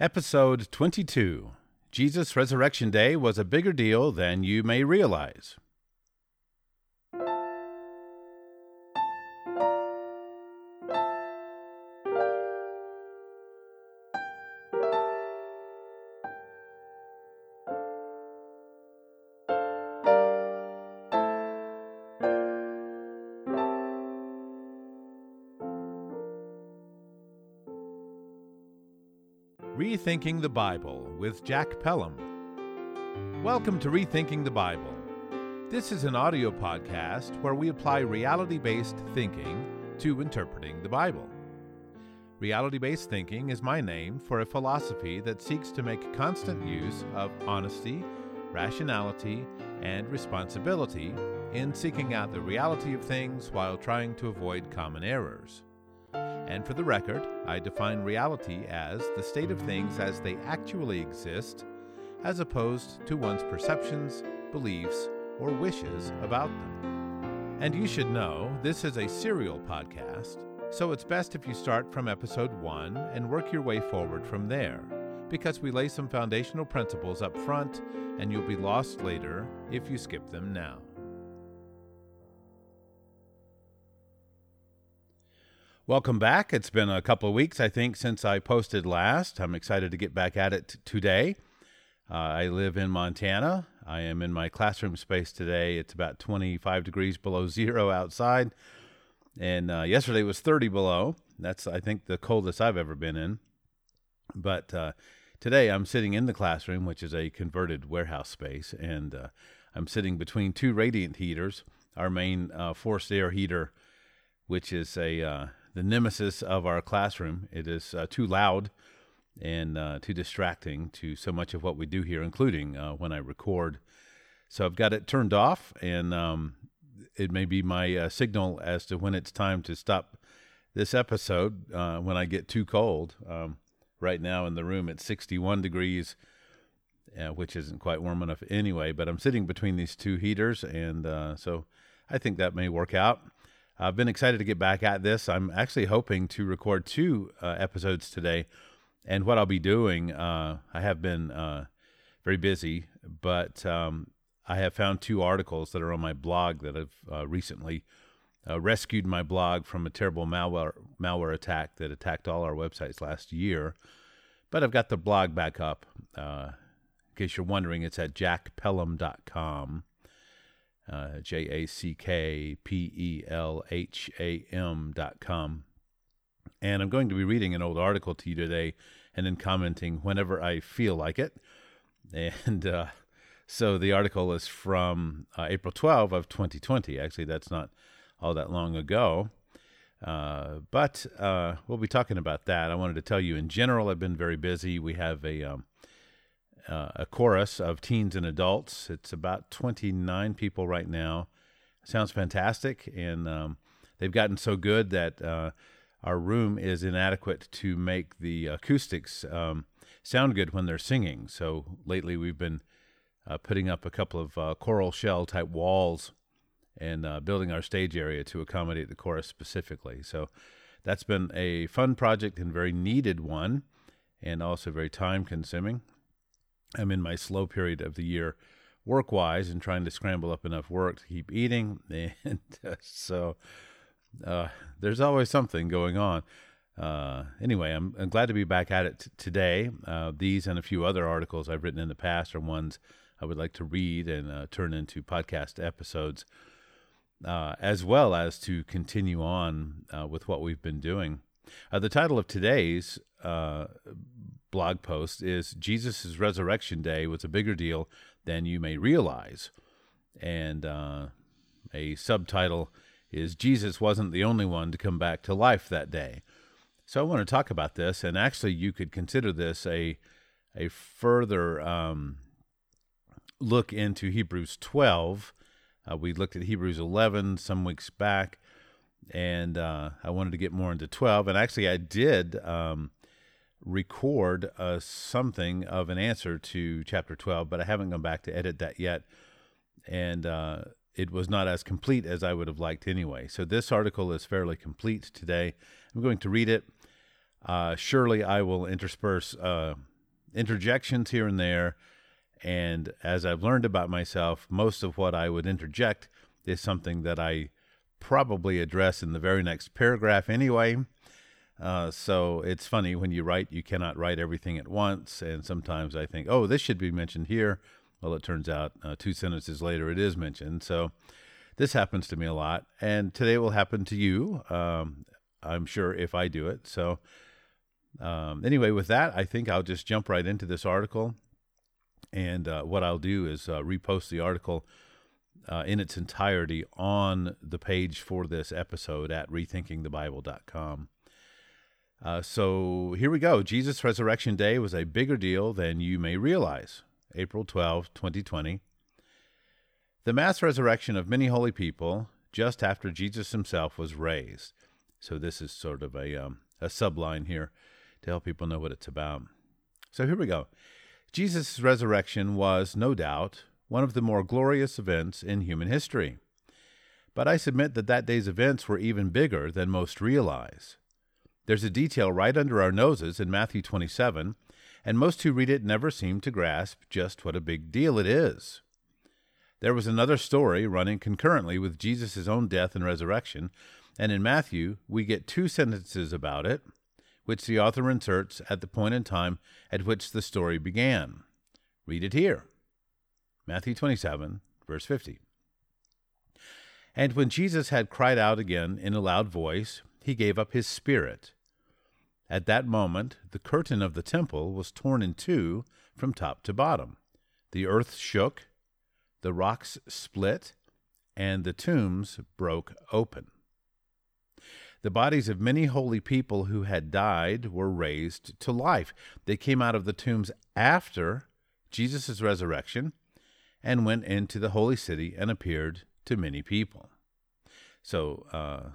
Episode 22 Jesus' Resurrection Day was a bigger deal than you may realize. Rethinking the Bible with Jack Pelham. Welcome to Rethinking the Bible. This is an audio podcast where we apply reality based thinking to interpreting the Bible. Reality based thinking is my name for a philosophy that seeks to make constant use of honesty, rationality, and responsibility in seeking out the reality of things while trying to avoid common errors. And for the record, I define reality as the state of things as they actually exist, as opposed to one's perceptions, beliefs, or wishes about them. And you should know this is a serial podcast, so it's best if you start from episode 1 and work your way forward from there, because we lay some foundational principles up front and you'll be lost later if you skip them now. Welcome back. It's been a couple of weeks, I think, since I posted last. I'm excited to get back at it t- today. Uh, I live in Montana. I am in my classroom space today. It's about 25 degrees below zero outside. And uh, yesterday was 30 below. That's, I think, the coldest I've ever been in. But uh, today I'm sitting in the classroom, which is a converted warehouse space. And uh, I'm sitting between two radiant heaters, our main uh, forced air heater, which is a uh, the nemesis of our classroom. It is uh, too loud and uh, too distracting to so much of what we do here, including uh, when I record. So I've got it turned off, and um, it may be my uh, signal as to when it's time to stop this episode uh, when I get too cold. Um, right now in the room, it's 61 degrees. Uh, which isn't quite warm enough anyway, but I'm sitting between these two heaters, and so I think that may work out. I've been excited to get back at this. I'm actually hoping to record two uh, episodes today. And what I'll be doing, uh, I have been uh, very busy, but um, I have found two articles that are on my blog that have uh, recently uh, rescued my blog from a terrible malware, malware attack that attacked all our websites last year. But I've got the blog back up. Uh, in case you're wondering, it's at jackpelham.com uh, J A C K P E L H A M dot com. And I'm going to be reading an old article to you today and then commenting whenever I feel like it. And uh, so the article is from uh, April 12 of 2020. Actually, that's not all that long ago. Uh, but uh, we'll be talking about that. I wanted to tell you in general, I've been very busy. We have a um, uh, a chorus of teens and adults. It's about 29 people right now. Sounds fantastic. And um, they've gotten so good that uh, our room is inadequate to make the acoustics um, sound good when they're singing. So lately we've been uh, putting up a couple of uh, choral shell type walls and uh, building our stage area to accommodate the chorus specifically. So that's been a fun project and very needed one, and also very time consuming. I'm in my slow period of the year work wise and trying to scramble up enough work to keep eating. And uh, so uh, there's always something going on. Uh, anyway, I'm, I'm, glad to be back at it t- today. Uh, these and a few other articles I've written in the past are ones I would like to read and uh, turn into podcast episodes, as well as to continue on with what we've been doing. the title of today's blog post is Jesus' resurrection day was a bigger deal than you may realize. And uh, a subtitle is Jesus wasn't the only one to come back to life that day. So I want to talk about this, and actually, you could consider this a a further um, look into Hebrews 12. Uh, we looked at Hebrews 11 some weeks back, and uh, I wanted to get more into 12. And actually, I did um, record uh, something of an answer to chapter 12, but I haven't gone back to edit that yet. And uh, it was not as complete as I would have liked anyway. So this article is fairly complete today. I'm going to read it. Uh, surely I will intersperse uh, interjections here and there. And as I've learned about myself, most of what I would interject is something that I probably address in the very next paragraph anyway. Uh, so it's funny when you write, you cannot write everything at once. And sometimes I think, oh, this should be mentioned here. Well, it turns out uh, two sentences later it is mentioned. So this happens to me a lot. And today will happen to you, um, I'm sure, if I do it. So um, anyway, with that, I think I'll just jump right into this article. And uh, what I'll do is uh, repost the article uh, in its entirety on the page for this episode at rethinkingthebible.com. Uh, so here we go. Jesus' Resurrection Day was a bigger deal than you may realize. April 12, 2020. The mass resurrection of many holy people just after Jesus himself was raised. So this is sort of a, um, a subline here to help people know what it's about. So here we go. Jesus' resurrection was, no doubt, one of the more glorious events in human history. But I submit that that day's events were even bigger than most realize. There's a detail right under our noses in Matthew 27, and most who read it never seem to grasp just what a big deal it is. There was another story running concurrently with Jesus' own death and resurrection, and in Matthew we get two sentences about it, which the author inserts at the point in time at which the story began. Read it here. Matthew 27, verse 50. And when Jesus had cried out again in a loud voice, he gave up his spirit. At that moment, the curtain of the temple was torn in two from top to bottom. The earth shook, the rocks split, and the tombs broke open. The bodies of many holy people who had died were raised to life. They came out of the tombs after Jesus' resurrection and went into the holy city and appeared to many people. So, uh,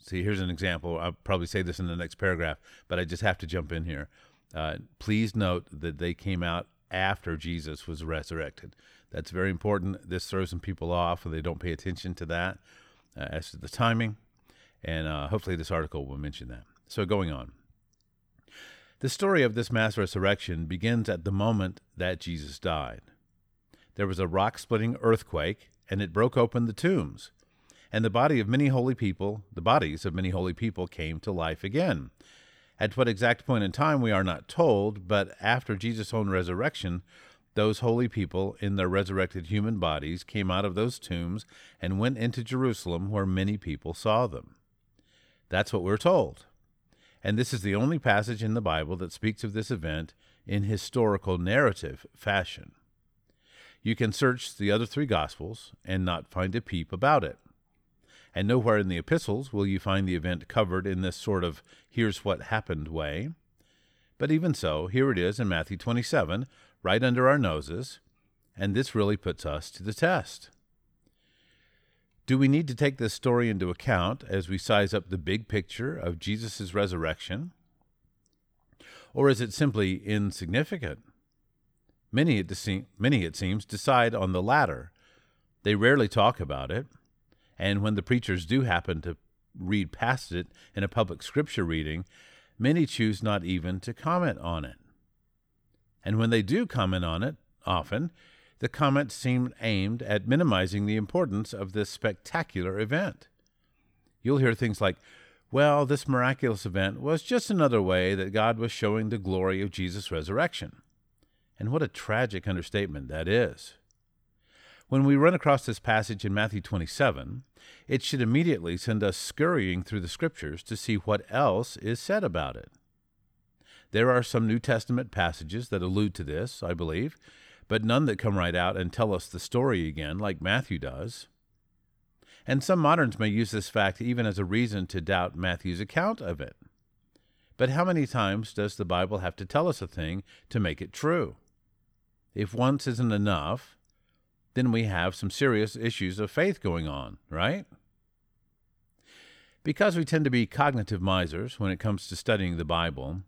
see, here's an example. I'll probably say this in the next paragraph, but I just have to jump in here. Uh, please note that they came out after Jesus was resurrected. That's very important. This throws some people off, and they don't pay attention to that uh, as to the timing. And uh, hopefully, this article will mention that. So, going on. The story of this mass resurrection begins at the moment that Jesus died there was a rock splitting earthquake, and it broke open the tombs. And the body of many holy people, the bodies of many holy people, came to life again. At what exact point in time we are not told, but after Jesus' own resurrection, those holy people in their resurrected human bodies came out of those tombs and went into Jerusalem where many people saw them. That's what we're told. And this is the only passage in the Bible that speaks of this event in historical narrative fashion. You can search the other three Gospels and not find a peep about it. And nowhere in the epistles will you find the event covered in this sort of here's what happened way. But even so, here it is in Matthew 27, right under our noses, and this really puts us to the test. Do we need to take this story into account as we size up the big picture of Jesus' resurrection? Or is it simply insignificant? Many, it, many, it seems, decide on the latter. They rarely talk about it, and when the preachers do happen to read past it in a public scripture reading, many choose not even to comment on it. And when they do comment on it, often, the comments seem aimed at minimizing the importance of this spectacular event. You'll hear things like, well, this miraculous event was just another way that God was showing the glory of Jesus' resurrection. And what a tragic understatement that is. When we run across this passage in Matthew 27, it should immediately send us scurrying through the scriptures to see what else is said about it. There are some New Testament passages that allude to this, I believe, but none that come right out and tell us the story again, like Matthew does. And some moderns may use this fact even as a reason to doubt Matthew's account of it. But how many times does the Bible have to tell us a thing to make it true? If once isn't enough, then we have some serious issues of faith going on, right? Because we tend to be cognitive misers when it comes to studying the Bible,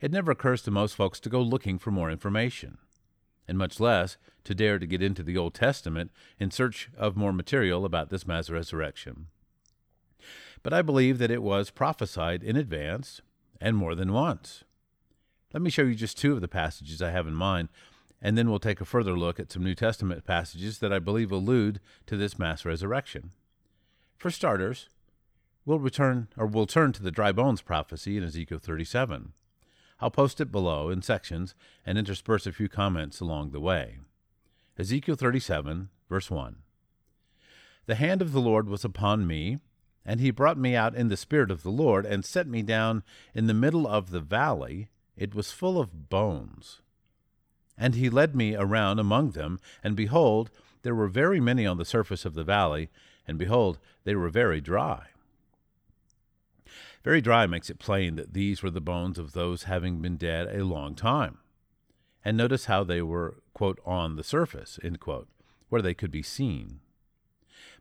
it never occurs to most folks to go looking for more information, and much less to dare to get into the Old Testament in search of more material about this mass resurrection. But I believe that it was prophesied in advance, and more than once. Let me show you just two of the passages I have in mind, and then we'll take a further look at some New Testament passages that I believe allude to this mass resurrection. For starters, we'll return or we'll turn to the dry bones prophecy in Ezekiel 37. I'll post it below in sections and intersperse a few comments along the way. Ezekiel 37, verse 1. The hand of the Lord was upon me, and he brought me out in the spirit of the Lord, and set me down in the middle of the valley. It was full of bones. And he led me around among them, and behold, there were very many on the surface of the valley, and behold, they were very dry. Very dry makes it plain that these were the bones of those having been dead a long time. And notice how they were, quote, on the surface, quote, where they could be seen.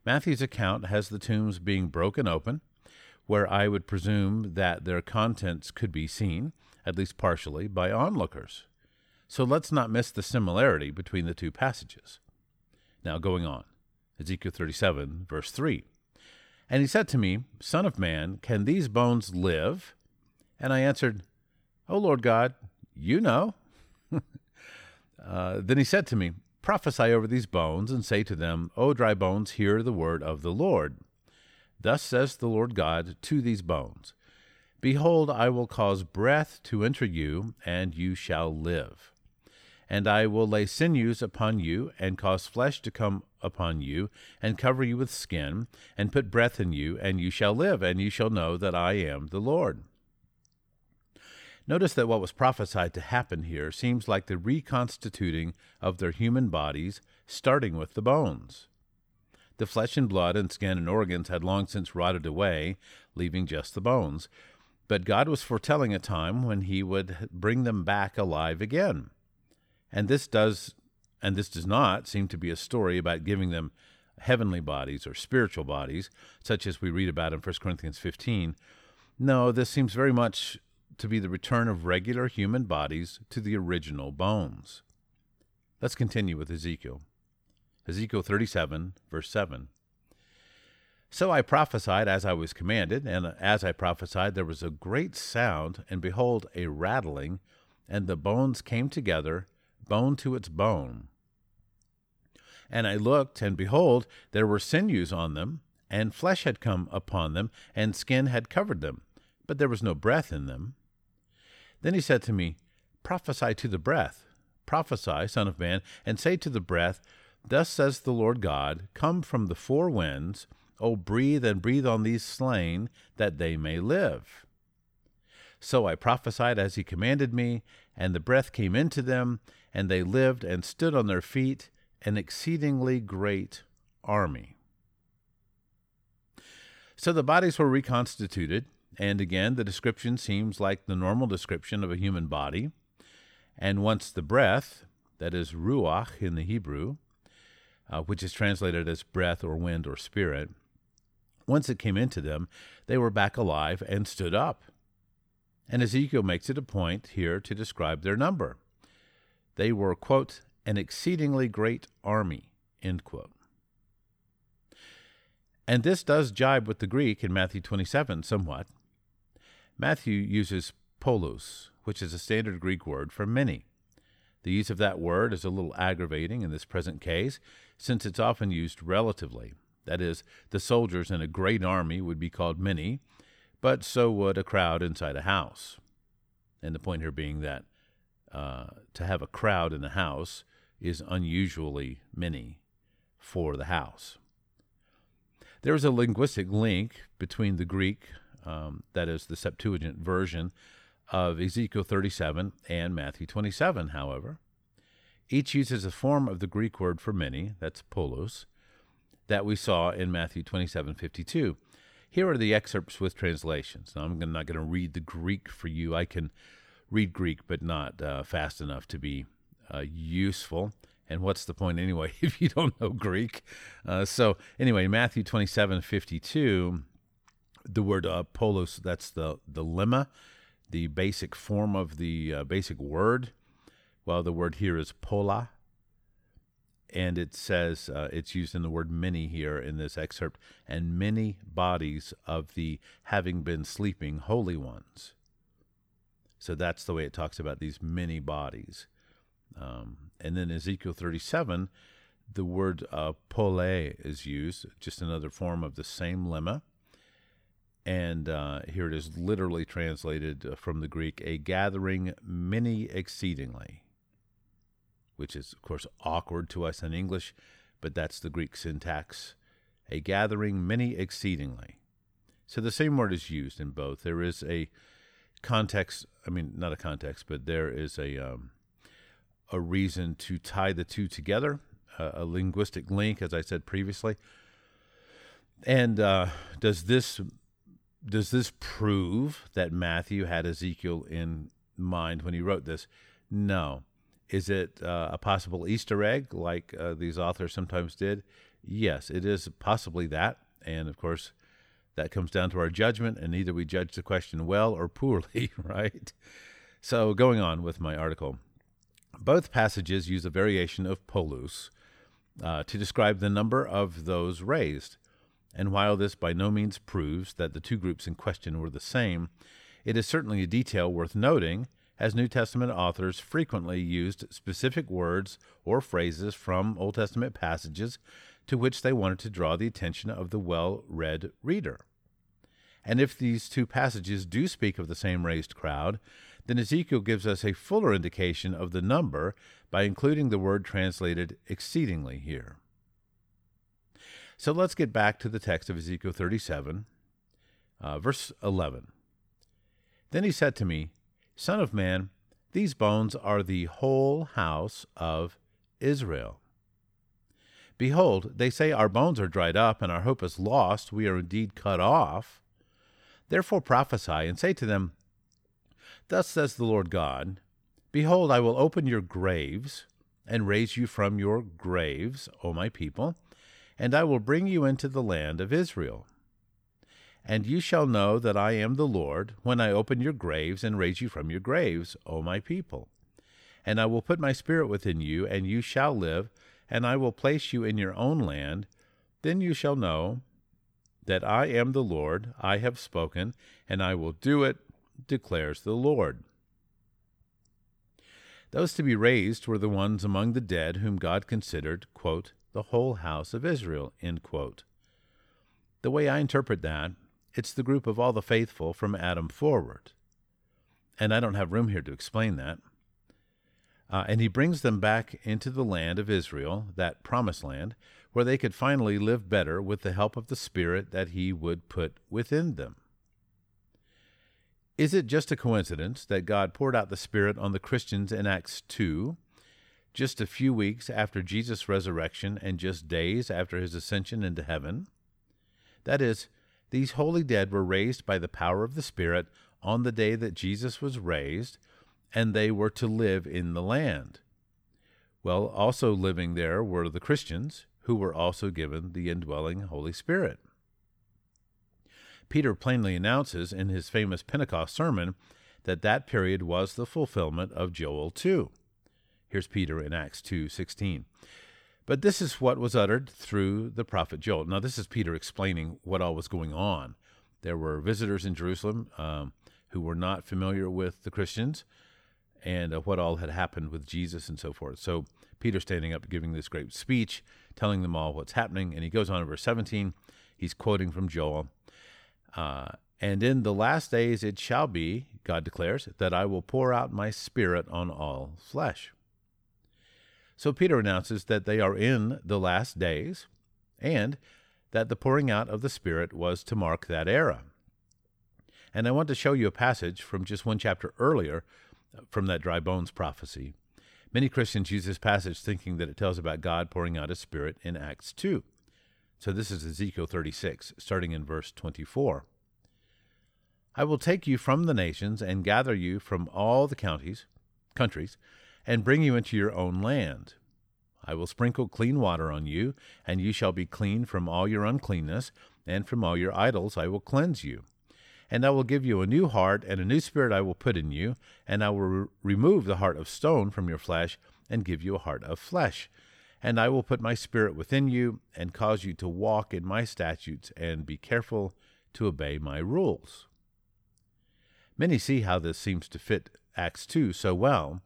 Matthew's account has the tombs being broken open, where I would presume that their contents could be seen, at least partially, by onlookers. So let's not miss the similarity between the two passages. Now, going on, Ezekiel 37, verse 3. And he said to me, Son of man, can these bones live? And I answered, O Lord God, you know. uh, then he said to me, Prophesy over these bones, and say to them, O dry bones, hear the word of the Lord. Thus says the Lord God to these bones Behold, I will cause breath to enter you, and you shall live. And I will lay sinews upon you, and cause flesh to come upon you, and cover you with skin, and put breath in you, and you shall live, and you shall know that I am the Lord. Notice that what was prophesied to happen here seems like the reconstituting of their human bodies, starting with the bones. The flesh and blood and skin and organs had long since rotted away, leaving just the bones. But God was foretelling a time when he would bring them back alive again. And this does and this does not seem to be a story about giving them heavenly bodies or spiritual bodies, such as we read about in 1 Corinthians 15. No, this seems very much to be the return of regular human bodies to the original bones. Let's continue with Ezekiel. Ezekiel 37, verse 7. So I prophesied as I was commanded, and as I prophesied, there was a great sound, and behold, a rattling, and the bones came together, bone to its bone. And I looked, and behold, there were sinews on them, and flesh had come upon them, and skin had covered them, but there was no breath in them. Then he said to me, Prophesy to the breath, prophesy, Son of Man, and say to the breath, Thus says the Lord God, Come from the four winds, O breathe and breathe on these slain, that they may live. So I prophesied as he commanded me, and the breath came into them, and they lived and stood on their feet, an exceedingly great army. So the bodies were reconstituted, and again, the description seems like the normal description of a human body. And once the breath, that is ruach in the Hebrew, uh, which is translated as breath or wind or spirit, once it came into them, they were back alive and stood up. And Ezekiel makes it a point here to describe their number. They were, quote, an exceedingly great army, end quote. And this does jibe with the Greek in Matthew 27 somewhat. Matthew uses polus, which is a standard Greek word for many. The use of that word is a little aggravating in this present case, since it's often used relatively. That is, the soldiers in a great army would be called many, but so would a crowd inside a house. And the point here being that uh, to have a crowd in a house is unusually many for the house. There is a linguistic link between the Greek, um, that is the Septuagint version of Ezekiel 37 and Matthew 27, however. Each uses a form of the Greek word for many, that's polus, that we saw in Matthew 27 52. Here are the excerpts with translations. Now, I'm not going to read the Greek for you. I can read Greek, but not uh, fast enough to be uh, useful. And what's the point anyway if you don't know Greek? Uh, so, anyway, Matthew 27 52, the word uh, polus, that's the, the lemma, the basic form of the uh, basic word. Well, the word here is pola. And it says uh, it's used in the word many here in this excerpt, and many bodies of the having been sleeping holy ones. So that's the way it talks about these many bodies. Um, and then Ezekiel 37, the word uh, pole is used, just another form of the same lemma. And uh, here it is literally translated uh, from the Greek, a gathering many exceedingly, which is, of course, awkward to us in English, but that's the Greek syntax. A gathering many exceedingly. So the same word is used in both. There is a context, I mean, not a context, but there is a, um, a reason to tie the two together, uh, a linguistic link, as I said previously. And uh, does this does this prove that Matthew had Ezekiel in mind when he wrote this? No. Is it uh, a possible Easter egg like uh, these authors sometimes did? Yes, it is possibly that. And of course, that comes down to our judgment, and either we judge the question well or poorly, right? So, going on with my article, both passages use a variation of polus uh, to describe the number of those raised. And while this by no means proves that the two groups in question were the same, it is certainly a detail worth noting, as New Testament authors frequently used specific words or phrases from Old Testament passages to which they wanted to draw the attention of the well read reader. And if these two passages do speak of the same raised crowd, then Ezekiel gives us a fuller indication of the number by including the word translated exceedingly here. So let's get back to the text of Ezekiel 37, uh, verse 11. Then he said to me, Son of man, these bones are the whole house of Israel. Behold, they say, Our bones are dried up, and our hope is lost. We are indeed cut off. Therefore prophesy, and say to them, Thus says the Lord God Behold, I will open your graves, and raise you from your graves, O my people and I will bring you into the land of Israel. And you shall know that I am the Lord when I open your graves and raise you from your graves, O my people. And I will put my spirit within you, and you shall live, and I will place you in your own land. Then you shall know that I am the Lord, I have spoken, and I will do it, declares the Lord. Those to be raised were the ones among the dead whom God considered, quote, the whole house of Israel. The way I interpret that, it's the group of all the faithful from Adam forward. And I don't have room here to explain that. Uh, and he brings them back into the land of Israel, that promised land, where they could finally live better with the help of the Spirit that he would put within them. Is it just a coincidence that God poured out the Spirit on the Christians in Acts 2 just a few weeks after Jesus' resurrection and just days after his ascension into heaven. That is, these holy dead were raised by the power of the Spirit on the day that Jesus was raised, and they were to live in the land. Well, also living there were the Christians, who were also given the indwelling Holy Spirit. Peter plainly announces in his famous Pentecost sermon that that period was the fulfillment of Joel 2. Here's Peter in Acts 2:16. But this is what was uttered through the prophet Joel. Now, this is Peter explaining what all was going on. There were visitors in Jerusalem um, who were not familiar with the Christians and uh, what all had happened with Jesus and so forth. So, Peter standing up giving this great speech, telling them all what's happening. And he goes on in verse 17. He's quoting from Joel. Uh, and in the last days it shall be, God declares, that I will pour out my spirit on all flesh. So Peter announces that they are in the last days and that the pouring out of the Spirit was to mark that era. And I want to show you a passage from just one chapter earlier uh, from that dry bones prophecy. Many Christians use this passage thinking that it tells about God pouring out his Spirit in Acts 2. So this is Ezekiel 36, starting in verse 24. I will take you from the nations and gather you from all the counties, countries, and bring you into your own land. I will sprinkle clean water on you, and you shall be clean from all your uncleanness, and from all your idols I will cleanse you. And I will give you a new heart, and a new spirit I will put in you, and I will re- remove the heart of stone from your flesh, and give you a heart of flesh. And I will put my spirit within you, and cause you to walk in my statutes, and be careful to obey my rules. Many see how this seems to fit Acts 2 so well.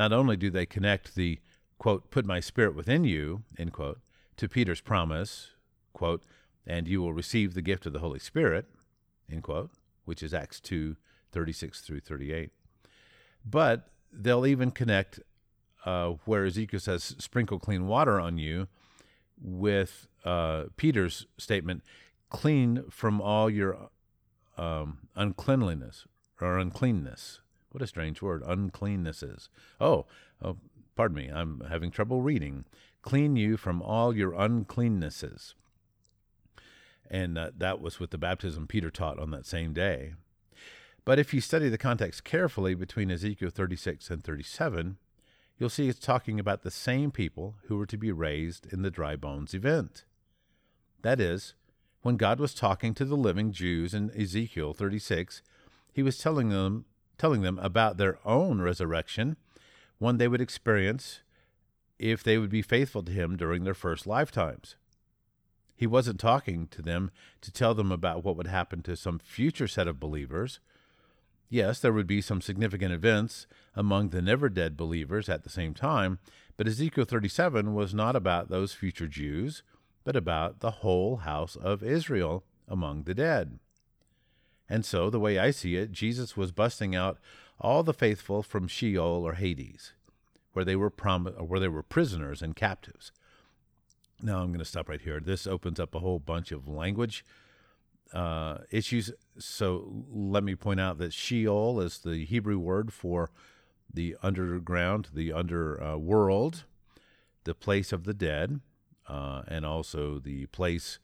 Not only do they connect the, quote, put my spirit within you, end quote, to Peter's promise, quote, and you will receive the gift of the Holy Spirit, end quote, which is Acts 2, 36 through 38. But they'll even connect uh, where Ezekiel says, sprinkle clean water on you, with uh, Peter's statement, clean from all your um, uncleanliness or uncleanness. What a strange word, uncleannesses. Oh, oh, pardon me, I'm having trouble reading. Clean you from all your uncleannesses. And uh, that was with the baptism Peter taught on that same day. But if you study the context carefully between Ezekiel 36 and 37, you'll see it's talking about the same people who were to be raised in the dry bones event. That is, when God was talking to the living Jews in Ezekiel 36, he was telling them telling them about their own resurrection, one they would experience if they would be faithful to him during their first lifetimes. He wasn't talking to them to tell them about what would happen to some future set of believers. Yes, there would be some significant events among the never dead believers at the same time, but Ezekiel 37 was not about those future Jews, but about the whole house of Israel among the dead. And so, the way I see it, Jesus was busting out all the faithful from Sheol or Hades, where they were prom- where they were prisoners and captives. Now I'm going to stop right here. This opens up a whole bunch of language uh, issues. So let me point out that Sheol is the Hebrew word for the underground, the underworld, uh, the place of the dead, uh, and also the place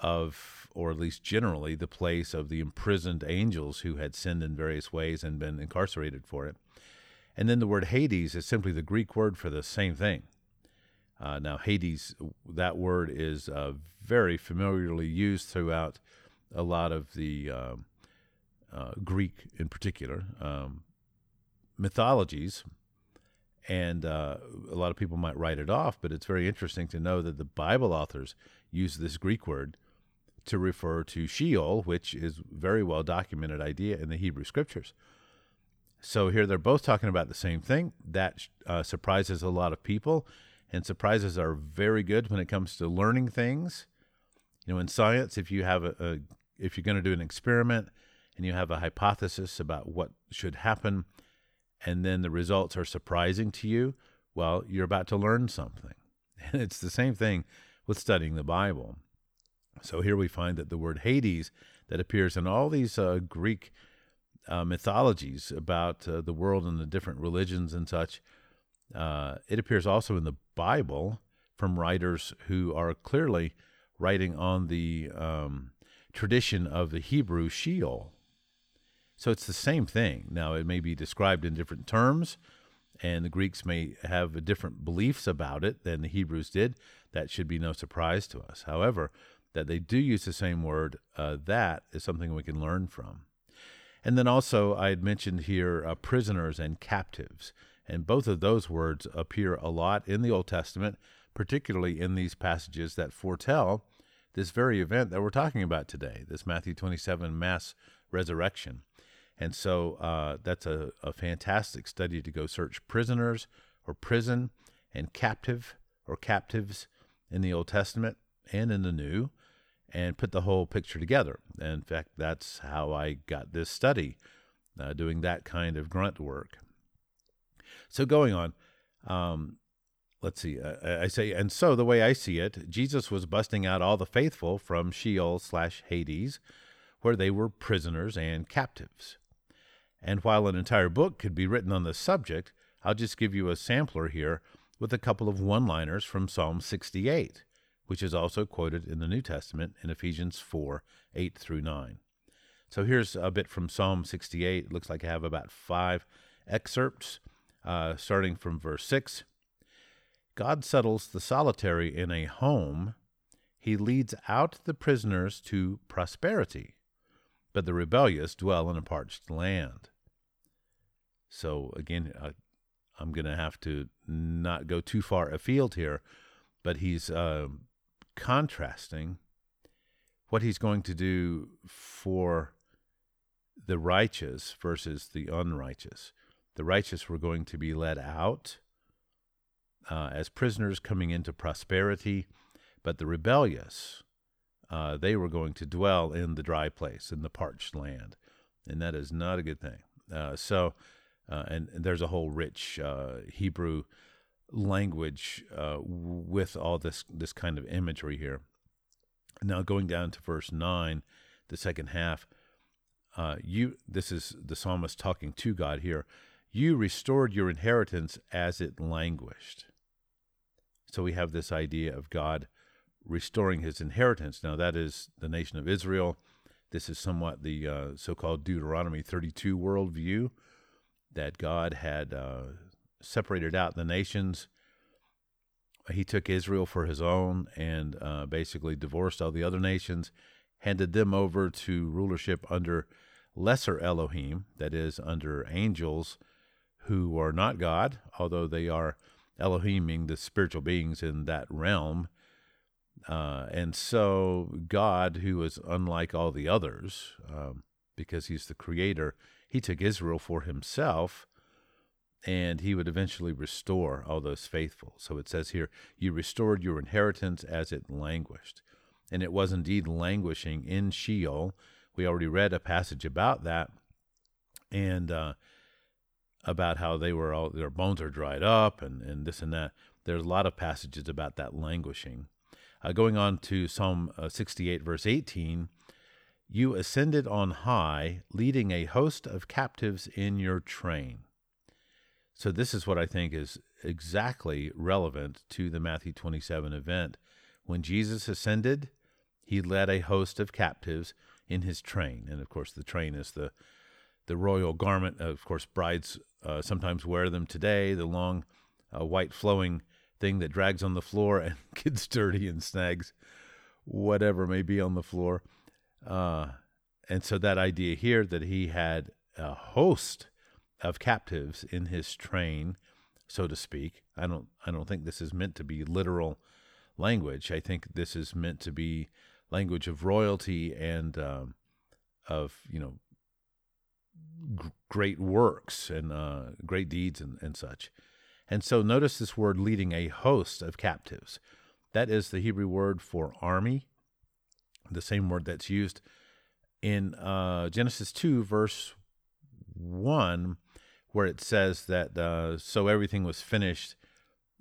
of, or at least generally, the place of the imprisoned angels who had sinned in various ways and been incarcerated for it. And then the word Hades is simply the Greek word for the same thing. Uh, now, Hades, that word is uh, very familiarly used throughout a lot of the um, uh, Greek, in particular, um, mythologies. And uh, a lot of people might write it off, but it's very interesting to know that the Bible authors use this Greek word to refer to Sheol, which is very well documented idea in the Hebrew scriptures. So here they're both talking about the same thing. That uh, surprises a lot of people, and surprises are very good when it comes to learning things. You know, in science, if you have a, a if you're going to do an experiment and you have a hypothesis about what should happen, and then the results are surprising to you, well, you're about to learn something. And it's the same thing with studying the Bible. So here we find that the word Hades, that appears in all these uh, Greek uh, mythologies about uh, the world and the different religions and such, uh, it appears also in the Bible from writers who are clearly writing on the um, tradition of the Hebrew Sheol. So it's the same thing. Now, it may be described in different terms, and the Greeks may have different beliefs about it than the Hebrews did. That should be no surprise to us. However, that they do use the same word, uh, that is something we can learn from. And then also, I had mentioned here uh, prisoners and captives. And both of those words appear a lot in the Old Testament, particularly in these passages that foretell this very event that we're talking about today, this Matthew 27 mass resurrection. And so uh, that's a, a fantastic study to go search prisoners or prison and captive or captives in the Old Testament and in the New and put the whole picture together. In fact, that's how I got this study, uh, doing that kind of grunt work. So, going on, um, let's see, uh, I say, and so the way I see it, Jesus was busting out all the faithful from Sheol slash Hades, where they were prisoners and captives. And while an entire book could be written on the subject, I'll just give you a sampler here with a couple of one liners from Psalm 68 which is also quoted in the New Testament in Ephesians 4 8 through 9. So here's a bit from Psalm 68. It looks like I have about five excerpts, uh, starting from verse 6. God settles the solitary in a home. He leads out the prisoners to prosperity, but the rebellious dwell in a parched land. So again, uh, I'm going to have to not go too far afield here, but he's uh, contrasting what he's going to do for the righteous versus the unrighteous. The righteous were going to be led out uh, as prisoners coming into prosperity, but the rebellious, uh, they were going to dwell in the dry place, in the parched land. And that is not a good thing. Uh, so, uh, and, and, there's a whole rich uh, Hebrew language uh, with all this, this kind of imagery here. Now, going down to verse 9, the second half, you this is the psalmist talking to God here. You restored your inheritance as it languished. So we have this idea of God restoring his inheritance. Now, that is the nation of Israel. This is somewhat the uh, so called Deuteronomy 32 worldview that God had uh, separated out the nations. He took Israel for his own and uh, basically divorced all the other nations, handed them over to rulership under lesser Elohim, that is, under angels who are not God, although they are Elohim being the spiritual beings in that realm. Uh, and so God, who is unlike all the others, um, because he's the creator, he took Israel for himself and he would eventually restore all those faithful. So it says here, You restored your inheritance as it languished. And it was indeed languishing in Sheol. We already read a passage about that. And uh, about how they were all their bones are dried up and, and this and that. There's a lot of passages about that languishing. Uh, going on to Psalm uh, 68, verse 18, you ascended on high, leading a host of captives in your train. So, this is what I think is exactly relevant to the Matthew 27 event. When Jesus ascended, he led a host of captives in his train. And of course, the train is the the royal garment. Of course, brides uh, sometimes wear them today, the long uh, white flowing thing that drags on the floor and gets dirty and snags whatever may be on the floor. Uh, and so that idea here that he had a host of captives in his train, so to speak. I don't I don't think this is meant to be literal language. I think this is meant to be language of royalty and um, of you know great works and uh, great deeds and, and such. And so notice this word leading a host of captives. That is the Hebrew word for army, the same word that's used in uh, Genesis 2, verse 1, where it says that uh, so everything was finished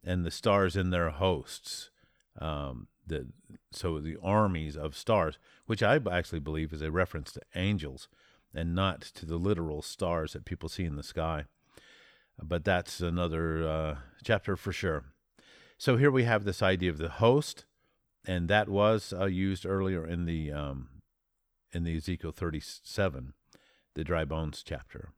and the stars in their hosts. Um, the, so the armies of stars, which I actually believe is a reference to angels and not to the literal stars that people see in the sky. But that's another uh, chapter for sure. So here we have this idea of the host, and that was uh, used earlier in the um, in the Ezekiel 37, the dry bones chapter.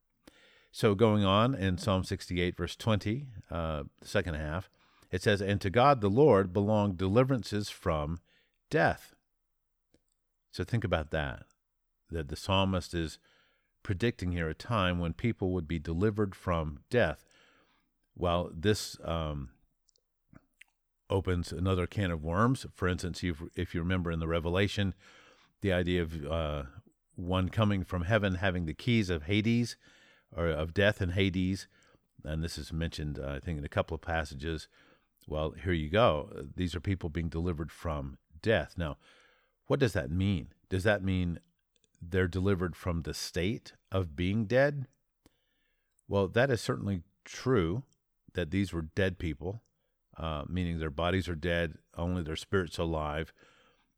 So going on in Psalm 68, verse 20, uh, the second half, it says, "And to God the Lord belong deliverances from death." So think about that that the psalmist is predicting here a time when people would be delivered from death. Well, this um, opens another can of worms. For instance, if you remember in the Revelation, the idea of uh, one coming from heaven having the keys of Hades or of death and Hades, and this is mentioned, uh, I think, in a couple of passages. Well, here you go. These are people being delivered from death. Now, what does that mean? Does that mean they're delivered from the state of being dead? Well, that is certainly true that these were dead people, uh, meaning their bodies are dead, only their spirits alive.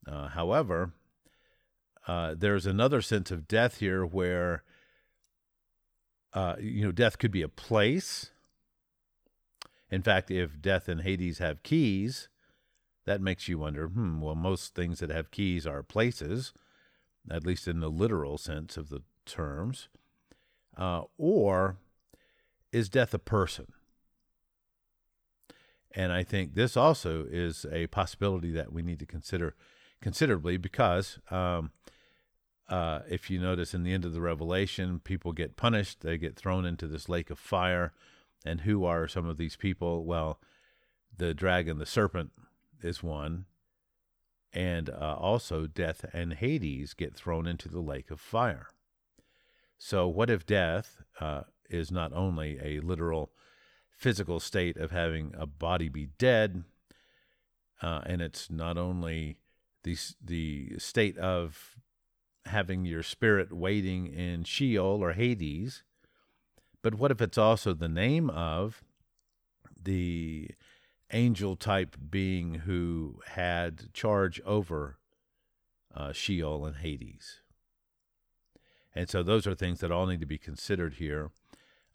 Uh, however, uh, there's another sense of death here where, uh, you know, death could be a place. In fact, if death and Hades have keys, that makes you wonder hmm, well, most things that have keys are places at least in the literal sense of the terms? Uh, or is death a person? And I think this also is a possibility that we need to consider considerably because um, uh, if you notice in the end of the Revelation, people get punished, they get thrown into this lake of fire. And who are some of these people? Well, the dragon, the serpent, is one and uh, also death and Hades get thrown into the lake of fire. So, what if death uh, is not only a literal physical state of having a body be dead, uh, and it's not only the the state of having your spirit waiting in Sheol or Hades, but what if it's also the name of the angel type being who had charge over uh, Sheol and Hades? And so those are things that all need to be considered here.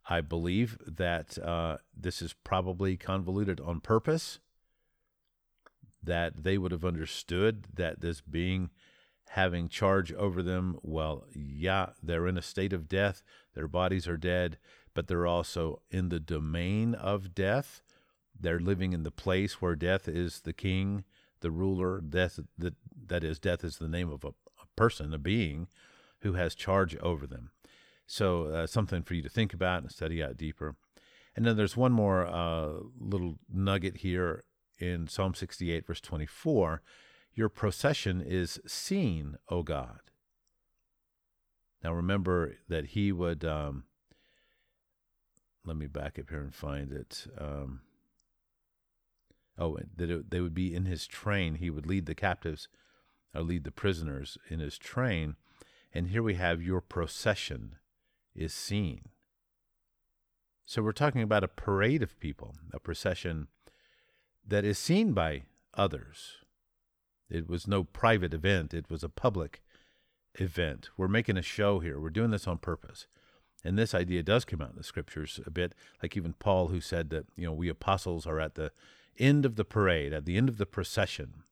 I believe that uh, this is probably convoluted on purpose, that they would have understood that this being having charge over them, well, yeah, they're in a state of death, their bodies are dead, but they're also in the domain of death. They're living in the place where death is the king, the ruler. Death, that, that is, death is the name of a, a person, a being who has charge over them. So, uh, something for you to think about and study out deeper. And then there's one more uh, little nugget here in Psalm 68, verse 24. Your procession is seen, O God. Now remember that he would. Um, let me back up here and find it. Um, oh, that it, they would be in his train. He would lead the captives, or lead the prisoners in his train. And here we have your procession is seen. So we're talking about a parade of people, a procession that is seen by others. It was no private event, it was a public event. We're making a show here. We're doing this on purpose. And this idea does come out in the scriptures a bit, like even Paul, who said that, you know, we apostles are at the end of the parade, at the end of the procession,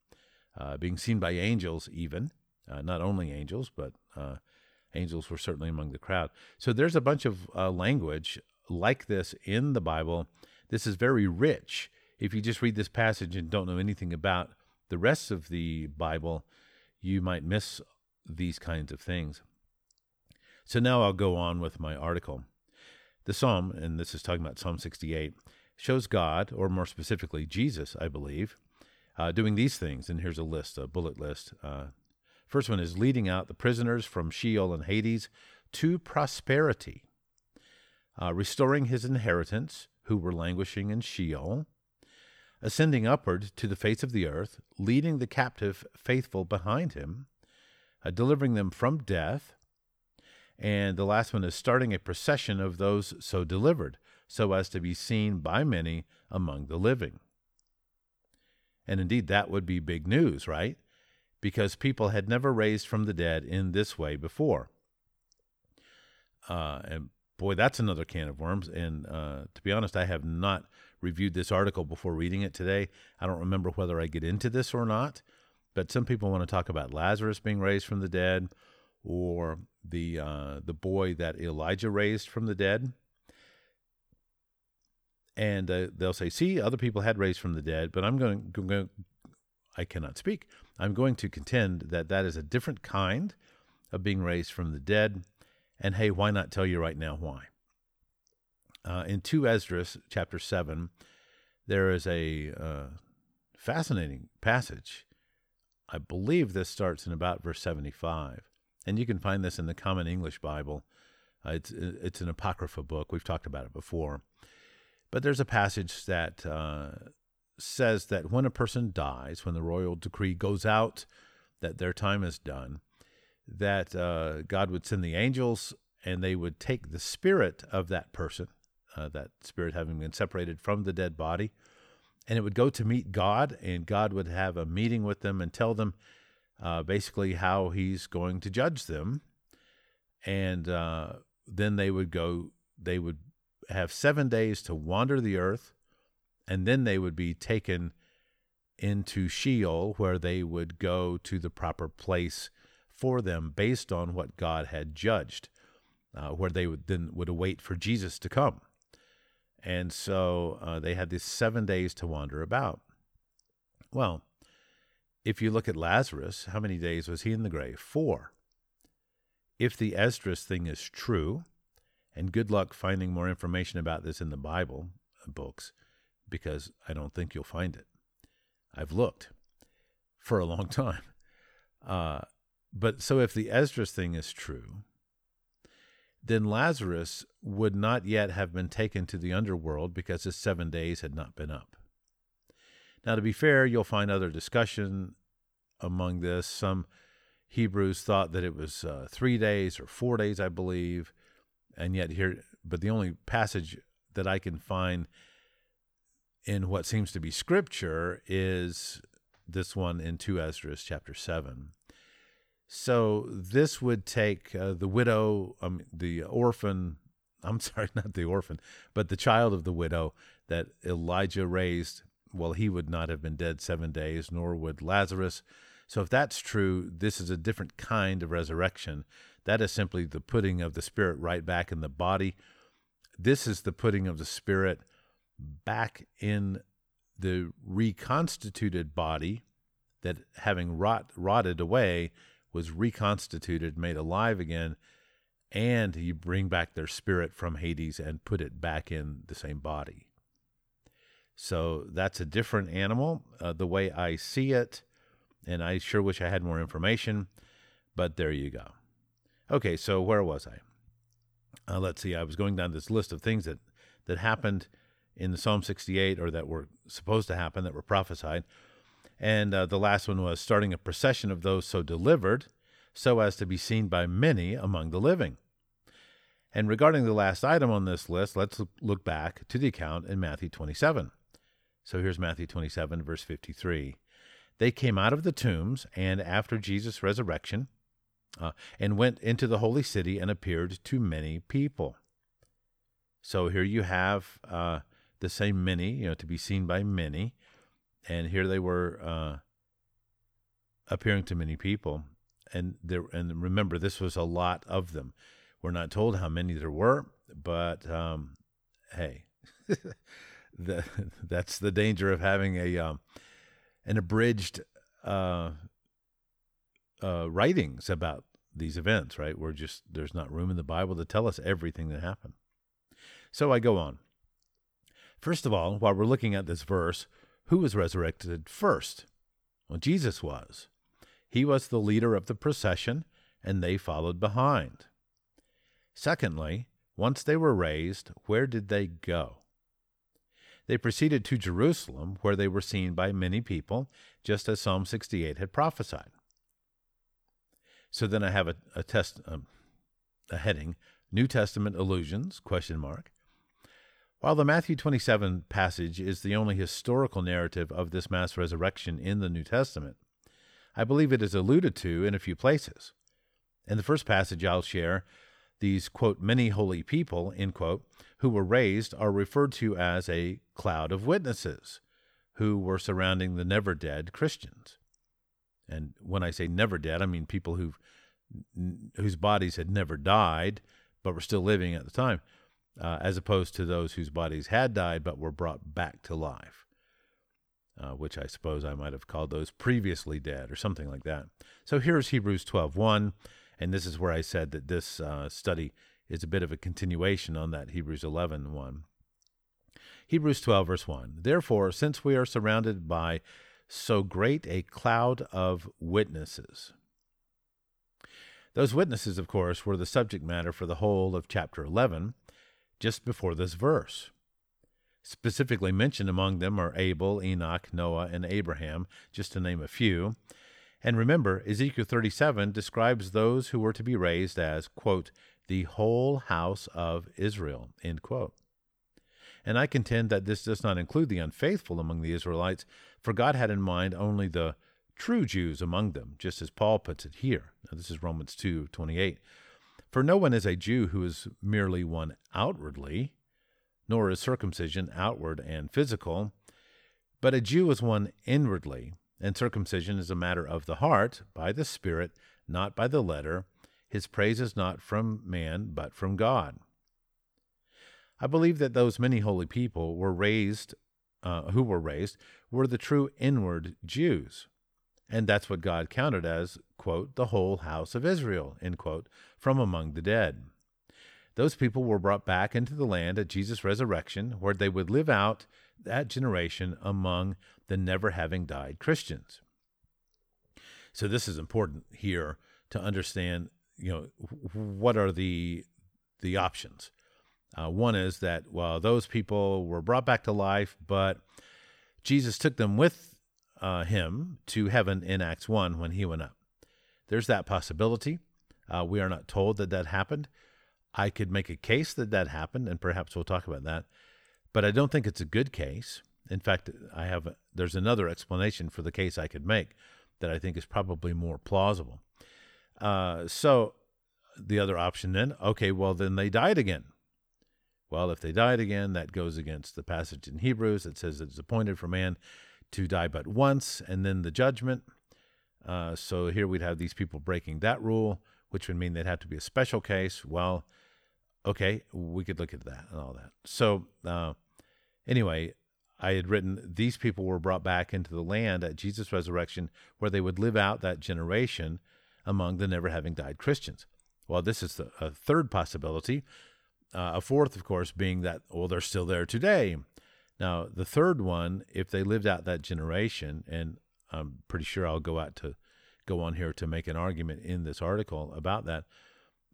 uh, being seen by angels, even, uh, not only angels, but uh, angels were certainly among the crowd. So there's a bunch of uh, language like this in the Bible. This is very rich. If you just read this passage and don't know anything about the rest of the Bible, you might miss these kinds of things. So now I'll go on with my article. The psalm, and this is talking about Psalm 68, shows God, or more specifically Jesus, I believe, uh, doing these things. And here's a list, a bullet list. Uh, First one is leading out the prisoners from Sheol and Hades to prosperity, uh, restoring his inheritance, who were languishing in Sheol, ascending upward to the face of the earth, leading the captive faithful behind him, uh, delivering them from death. And the last one is starting a procession of those so delivered, so as to be seen by many among the living. And indeed, that would be big news, right? because people had never raised from the dead in this way before. Uh, and boy, that's another can of worms. And uh, to be honest, I have not reviewed this article before reading it today. I don't remember whether I get into this or not, but some people want to talk about Lazarus being raised from the dead or the uh, the boy that Elijah raised from the dead. And uh, they'll say, "See, other people had raised from the dead, but I'm going, going I cannot speak. I'm going to contend that that is a different kind of being raised from the dead. And hey, why not tell you right now why? Uh, in 2 Esdras, chapter 7, there is a uh, fascinating passage. I believe this starts in about verse 75. And you can find this in the Common English Bible. Uh, it's, it's an Apocrypha book. We've talked about it before. But there's a passage that uh, says that when a person dies, when the royal decree goes out that their time is done, that uh, God would send the angels and they would take the spirit of that person, uh, that spirit having been separated from the dead body, and it would go to meet God, and God would have a meeting with them and tell them uh, basically how He's going to judge them. And uh, then they would go, they would have seven days to wander the earth and then they would be taken into Sheol, where they would go to the proper place for them based on what God had judged, uh, where they would then would await for Jesus to come. And so uh, they had these seven days to wander about. Well, if you look at Lazarus, how many days was he in the grave? Four. If the Esdras thing is true, and good luck finding more information about this in the Bible books, because I don't think you'll find it. I've looked for a long time. Uh, but so if the Esdras thing is true, then Lazarus would not yet have been taken to the underworld because his seven days had not been up. Now, to be fair, you'll find other discussion among this. Some Hebrews thought that it was uh, three days or four days, I believe, and yet here, but the only passage that I can find in what seems to be scripture is this one in 2 Esdras chapter 7. So this would take uh, the widow, um, the orphan, I'm sorry, not the orphan, but the child of the widow that Elijah raised. Well, he would not have been dead seven days, nor would Lazarus. So if that's true, this is a different kind of resurrection. That is simply the putting of the spirit right back in the body. This is the putting of the spirit back in the reconstituted body that having rot, rotted away was reconstituted, made alive again, and you bring back their spirit from Hades and put it back in the same body. So that's a different animal, uh, the way I see it, and I sure wish I had more information, but there you go. Okay, so where was I? Uh, let's see. I was going down this list of things that that happened in the Psalm 68, or that were supposed to happen, that were prophesied. And uh, the last one was starting a procession of those so delivered, so as to be seen by many among the living. And regarding the last item on this list, let's look back to the account in Matthew 27. So here's Matthew 27, verse 53. They came out of the tombs, and after Jesus' resurrection, uh, and went into the holy city and appeared to many people. So here you have uh, the same many, you know, to be seen by many and here they were uh, appearing to many people, and there and remember this was a lot of them. We're not told how many there were, but um, hey, the, that's the danger of having a um, an abridged uh, uh, writings about these events. Right, we're just there's not room in the Bible to tell us everything that happened. So I go on. First of all, while we're looking at this verse, who was resurrected first? Well, Jesus was. He was the leader of the procession, and they followed behind. Secondly, once they were raised, where did they go? They proceeded to Jerusalem, where they were seen by many people, just as Psalm 68 had prophesied. So then I have a, a test, um, a heading: New Testament allusions? Question mark. While the Matthew 27 passage is the only historical narrative of this mass resurrection in the New Testament, I believe it is alluded to in a few places. In the first passage I'll share, these, quote, many holy people, end quote, who were raised are referred to as a cloud of witnesses who were surrounding the never dead Christians. And when I say never dead, I mean people who whose bodies had never died but were still living at the time uh, as opposed to those whose bodies had died but were brought back to life, uh, which I suppose I might have called those previously dead or something like that. So here's Hebrews 12:1, and this is where I said that this uh, study is a bit of a continuation on that Hebrews 11:1. Hebrews 12 verse 1. Therefore, since we are surrounded by so great a cloud of witnesses. Those witnesses, of course, were the subject matter for the whole of chapter 11 just before this verse. Specifically mentioned among them are Abel, Enoch, Noah, and Abraham, just to name a few. And remember, Ezekiel 37 describes those who were to be raised as, quote, the whole house of Israel, end quote. And I contend that this does not include the unfaithful among the Israelites, for God had in mind only the true Jews among them, just as Paul puts it here. Now, this is Romans 2 28. For no one is a Jew who is merely one outwardly, nor is circumcision outward and physical, but a Jew is one inwardly, and circumcision is a matter of the heart, by the Spirit, not by the letter. His praise is not from man, but from God. I believe that those many holy people were raised, uh, who were raised, were the true inward Jews. And that's what God counted as, quote, the whole house of Israel, end quote, from among the dead. Those people were brought back into the land at Jesus' resurrection, where they would live out that generation among the never having died Christians. So this is important here to understand, you know, what are the the options. Uh, one is that, well, those people were brought back to life, but Jesus took them with uh, him to heaven in Acts 1 when he went up. There's that possibility. Uh, we are not told that that happened. I could make a case that that happened, and perhaps we'll talk about that. But I don't think it's a good case. In fact, I have there's another explanation for the case I could make that I think is probably more plausible. Uh, so the other option then, okay, well then they died again. Well, if they died again, that goes against the passage in Hebrews that says it's appointed for man to die but once and then the judgment. Uh, so here we'd have these people breaking that rule, which would mean they'd have to be a special case. Well, okay, we could look at that and all that. So uh, anyway, I had written these people were brought back into the land at Jesus' resurrection where they would live out that generation among the never having died Christians. Well, this is the, a third possibility. Uh, a fourth, of course, being that, well, they're still there today. Now, the third one, if they lived out that generation, and I'm pretty sure I'll go out to go on here to make an argument in this article about that.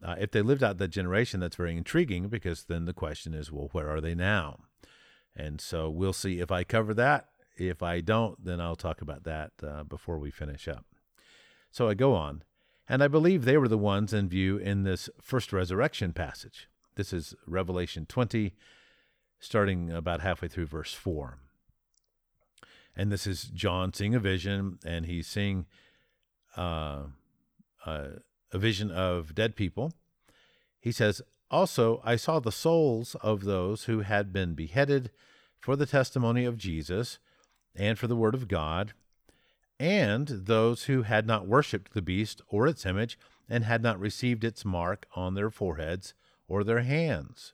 Uh, if they lived out that generation, that's very intriguing because then the question is, well, where are they now? And so we'll see if I cover that. If I don't, then I'll talk about that uh, before we finish up. So I go on, and I believe they were the ones in view in this first resurrection passage. This is Revelation 20, starting about halfway through verse 4. And this is John seeing a vision, and he's seeing uh, uh, a vision of dead people. He says, Also, I saw the souls of those who had been beheaded for the testimony of Jesus and for the word of God, and those who had not worshipped the beast or its image and had not received its mark on their foreheads or their hands.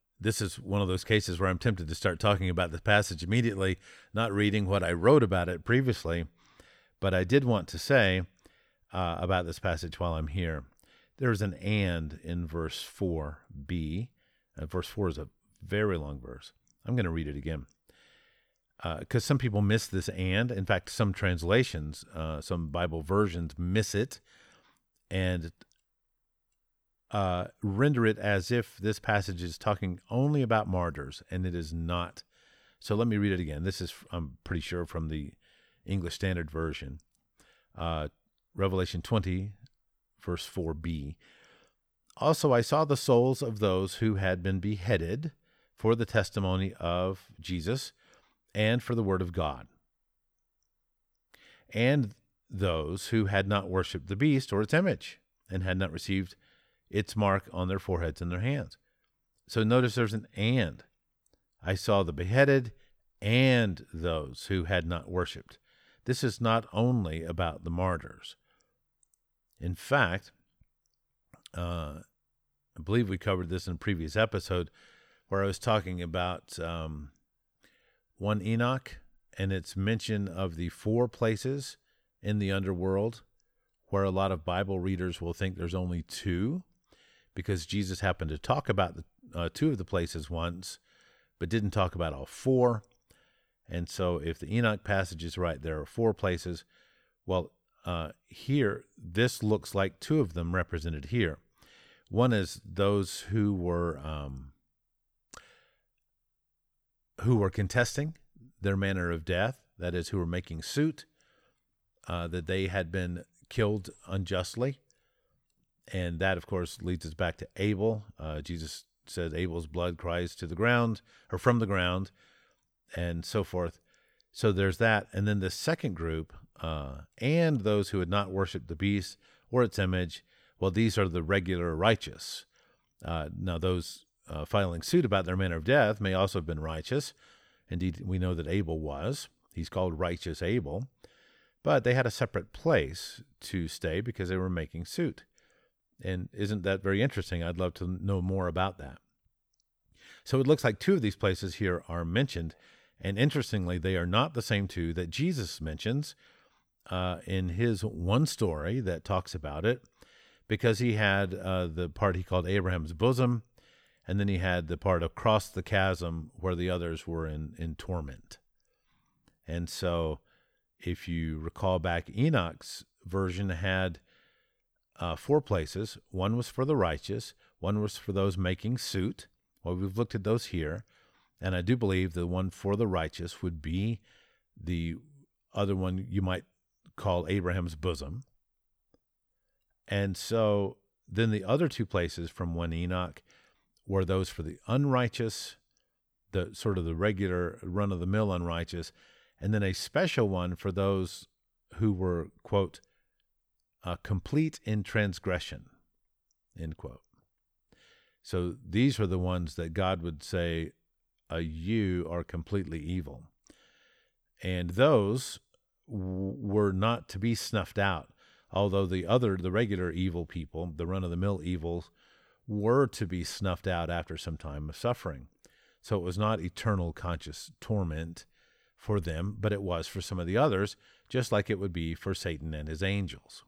this is one of those cases where I'm tempted to start talking about the passage immediately, not reading what I wrote about it previously. But I did want to say uh, about this passage while I'm here. There's an and in verse 4b. Uh, verse 4 is a very long verse. I'm going to read it again because uh, some people miss this and. In fact, some translations, uh, some Bible versions miss it and uh, render it as if this passage is talking only about martyrs, and it is not. So let me read it again. This is, I'm pretty sure, from the English Standard Version, uh, Revelation 20, verse 4b. Also, I saw the souls of those who had been beheaded for the testimony of Jesus and for the word of God, and those who had not worshipped the beast or its image, and had not received its mark on their foreheads and their hands. So notice there's an and. I saw the beheaded and those who had not worshipped. This is not only about the martyrs. In fact, uh, I believe we covered this in a previous episode where I was talking about um, one Enoch and its mention of the four places in the underworld where a lot of Bible readers will think there's only two because Jesus happened to talk about the, uh, two of the places once, but didn't talk about all four. And so, if the Enoch passage is right, there are four places. Well, uh, here, this looks like two of them represented here. One is those who were um, who were contesting their manner of death, that is, who were making suit uh, that they had been killed unjustly, and that, of course, leads us back to Abel. Uh, Jesus says Abel's blood cries to the ground or from the ground and so forth. So there's that. And then the second group, uh, and those who had not worshiped the beast or its image, well, these are the regular righteous. Uh, now, those uh, filing suit about their manner of death may also have been righteous. Indeed, we know that Abel was. He's called righteous Abel. But they had a separate place to stay because they were making suit. And isn't that very interesting? I'd love to know more about that. So it looks like two of these places here are mentioned. And interestingly, they are not the same two that Jesus mentions uh, in his one story that talks about it, because he had uh, the part he called Abraham's bosom, and then he had the part across the chasm where the others were in, in torment. And so, if you recall back, Enoch's version had uh, four places. One was for the righteous, one was for those making suit. Well, we've looked at those here. And I do believe the one for the righteous would be the other one you might call Abraham's bosom. And so then the other two places from one Enoch were those for the unrighteous, the sort of the regular run of the mill unrighteous, and then a special one for those who were, quote, uh, complete in transgression, end quote. So these are the ones that God would say, uh, you are completely evil. And those w- were not to be snuffed out, although the other, the regular evil people, the run of the mill evils, were to be snuffed out after some time of suffering. So it was not eternal conscious torment for them, but it was for some of the others, just like it would be for Satan and his angels.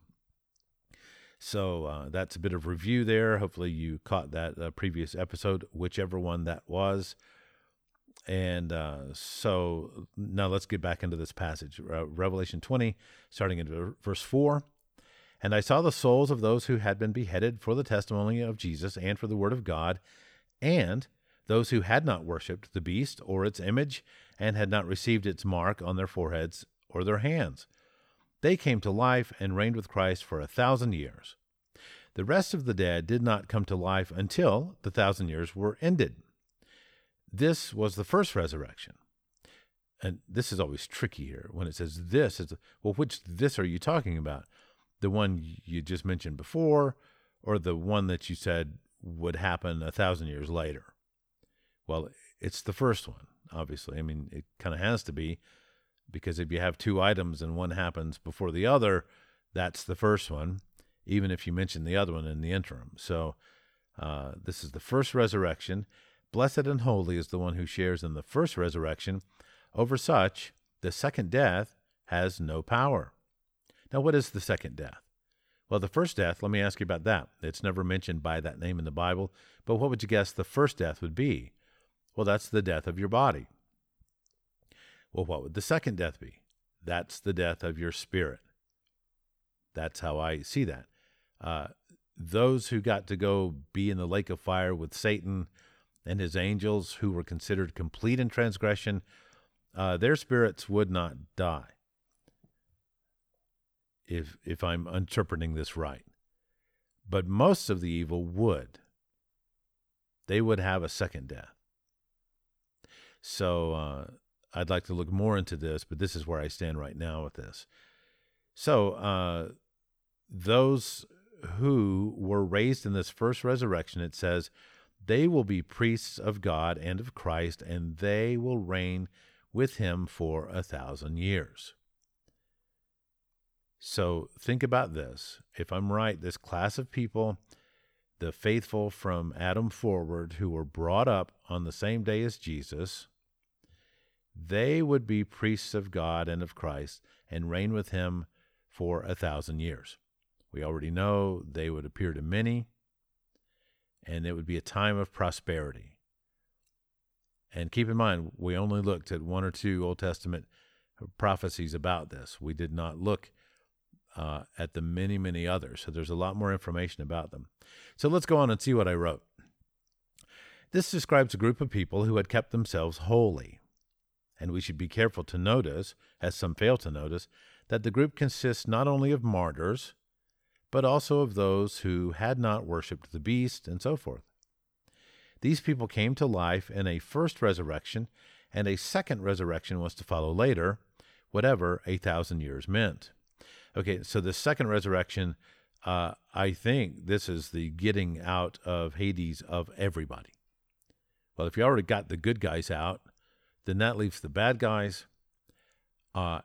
So uh, that's a bit of review there. Hopefully, you caught that uh, previous episode, whichever one that was. And uh, so now let's get back into this passage uh, Revelation 20, starting in verse 4. And I saw the souls of those who had been beheaded for the testimony of Jesus and for the word of God, and those who had not worshipped the beast or its image, and had not received its mark on their foreheads or their hands. They came to life and reigned with Christ for a thousand years. The rest of the dead did not come to life until the thousand years were ended. This was the first resurrection. And this is always tricky here when it says this. It's, well, which this are you talking about? The one you just mentioned before, or the one that you said would happen a thousand years later? Well, it's the first one, obviously. I mean, it kind of has to be because if you have two items and one happens before the other, that's the first one, even if you mention the other one in the interim. So, uh, this is the first resurrection. Blessed and holy is the one who shares in the first resurrection. Over such, the second death has no power. Now, what is the second death? Well, the first death, let me ask you about that. It's never mentioned by that name in the Bible, but what would you guess the first death would be? Well, that's the death of your body. Well, what would the second death be? That's the death of your spirit. That's how I see that. Uh, those who got to go be in the lake of fire with Satan and his angels, who were considered complete in transgression, uh, their spirits would not die. If if I'm interpreting this right, but most of the evil would. They would have a second death. So uh, I'd like to look more into this, but this is where I stand right now with this. So uh, those who were raised in this first resurrection, it says, they will be priests of God and of Christ, and they will reign with him for a thousand years. So think about this. If I'm right, this class of people, the faithful from Adam forward, who were brought up on the same day as Jesus, they would be priests of God and of Christ and reign with him for a thousand years. We already know they would appear to many, and it would be a time of prosperity. And keep in mind, we only looked at one or two Old Testament prophecies about this. We did not look uh, at the many, many others. So there's a lot more information about them. So let's go on and see what I wrote. This describes a group of people who had kept themselves holy and we should be careful to notice, as some fail to notice, that the group consists not only of martyrs, but also of those who had not worshipped the beast, and so forth. These people came to life in a first resurrection, and a second resurrection was to follow later, whatever a thousand years meant. Okay, so the second resurrection, uh, I think this is the getting out of Hades of everybody. Well, if you already got the good guys out, then that leaves the bad guys. Uh,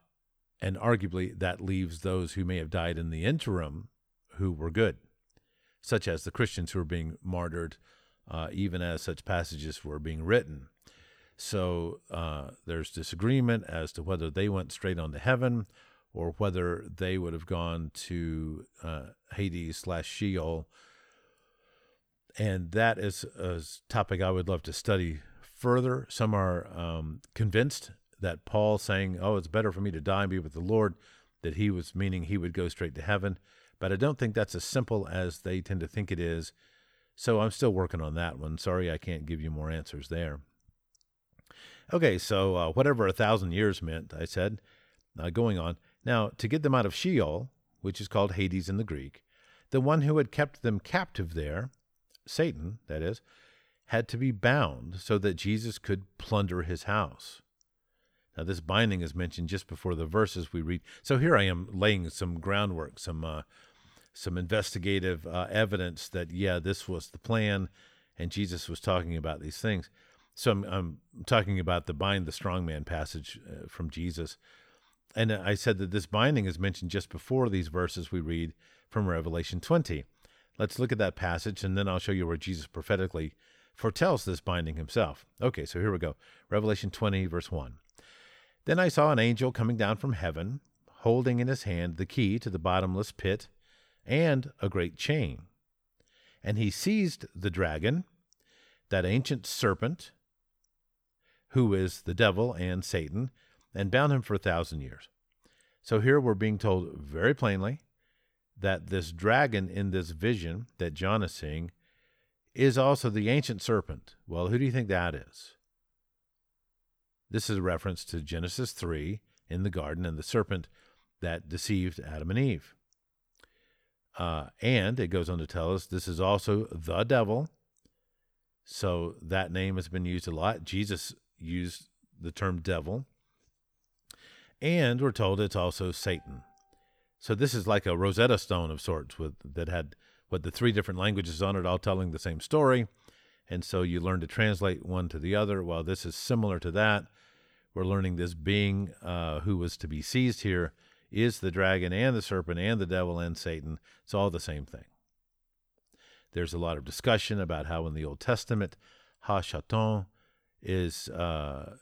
and arguably, that leaves those who may have died in the interim who were good, such as the Christians who were being martyred uh, even as such passages were being written. So uh, there's disagreement as to whether they went straight on to heaven or whether they would have gone to uh, Hades slash Sheol. And that is a topic I would love to study further. Some are um, convinced that Paul saying, "Oh, it's better for me to die and be with the Lord," that he was meaning he would go straight to heaven. But I don't think that's as simple as they tend to think it is. So I'm still working on that one. Sorry, I can't give you more answers there. Okay, so uh, whatever a thousand years meant, I said, uh, going on. Now, to get them out of Sheol, which is called Hades in the Greek, the one who had kept them captive there, Satan, that is, had to be bound so that Jesus could plunder his house. Now, this binding is mentioned just before the verses we read. So here I am laying some groundwork, some uh, some investigative uh, evidence that yeah, this was the plan, and Jesus was talking about these things. So I'm, I'm talking about the bind the strong man passage uh, from Jesus, and I said that this binding is mentioned just before these verses we read from Revelation 20. Let's look at that passage, and then I'll show you where Jesus prophetically foretells this binding himself. Okay, so here we go. Revelation 20, verse 1. Then I saw an angel coming down from heaven, holding in his hand the key to the bottomless pit and a great chain. And he seized the dragon, that ancient serpent, who is the devil and Satan, and bound him for a thousand years. So here we're being told very plainly that this dragon in this vision that John is seeing is also the ancient serpent. Well, who do you think that is? This is a reference to Genesis 3 in the garden and the serpent that deceived Adam and Eve. Uh, and it goes on to tell us this is also the devil. So that name has been used a lot. Jesus used the term devil. And we're told it's also Satan. So this is like a Rosetta Stone of sorts with that had what the three different languages on it, all telling the same story. And so you learn to translate one to the other. Well, this is similar to that. We're learning this being uh, who was to be seized here is the dragon and the serpent and the devil and Satan. It's all the same thing. There's a lot of discussion about how in the Old Testament, Ha Shatan is uh,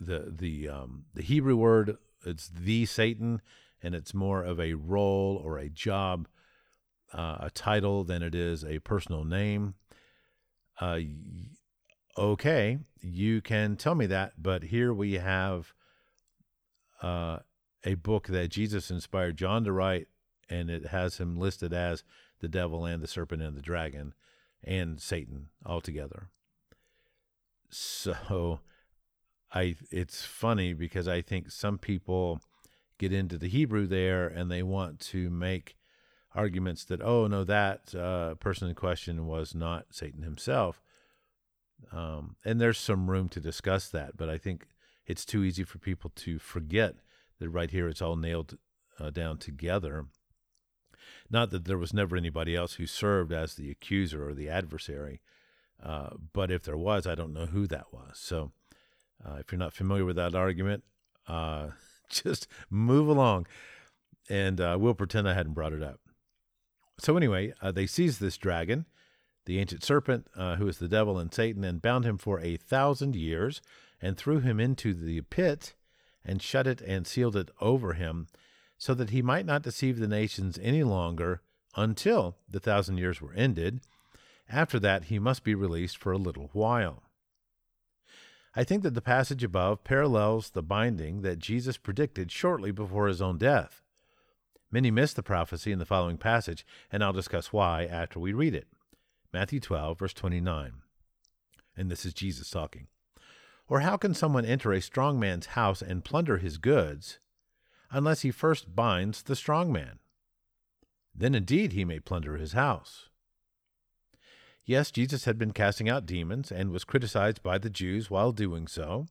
the the um, the Hebrew word. It's the Satan, and it's more of a role or a job uh, a title than it is a personal name. Uh, okay, you can tell me that, but here we have uh, a book that Jesus inspired John to write, and it has him listed as the devil and the serpent and the dragon and Satan altogether. So I it's funny because I think some people get into the Hebrew there and they want to make arguments that oh no that uh, person in question was not Satan himself, um, and there's some room to discuss that, but I think it's too easy for people to forget that right here it's all nailed uh, down together. Not that there was never anybody else who served as the accuser or the adversary, uh, but if there was, I don't know who that was. So uh, if you're not familiar with that argument, uh, just move along and uh, we'll pretend I hadn't brought it up. So, anyway, uh, they seized this dragon, the ancient serpent, uh, who is the devil and Satan, and bound him for a thousand years, and threw him into the pit, and shut it and sealed it over him, so that he might not deceive the nations any longer until the thousand years were ended. After that, he must be released for a little while. I think that the passage above parallels the binding that Jesus predicted shortly before his own death. Many miss the prophecy in the following passage, and I'll discuss why after we read it. Matthew 12, verse 29. And this is Jesus talking. Or how can someone enter a strong man's house and plunder his goods unless he first binds the strong man? Then indeed he may plunder his house. Yes, Jesus had been casting out demons and was criticized by the Jews while doing so.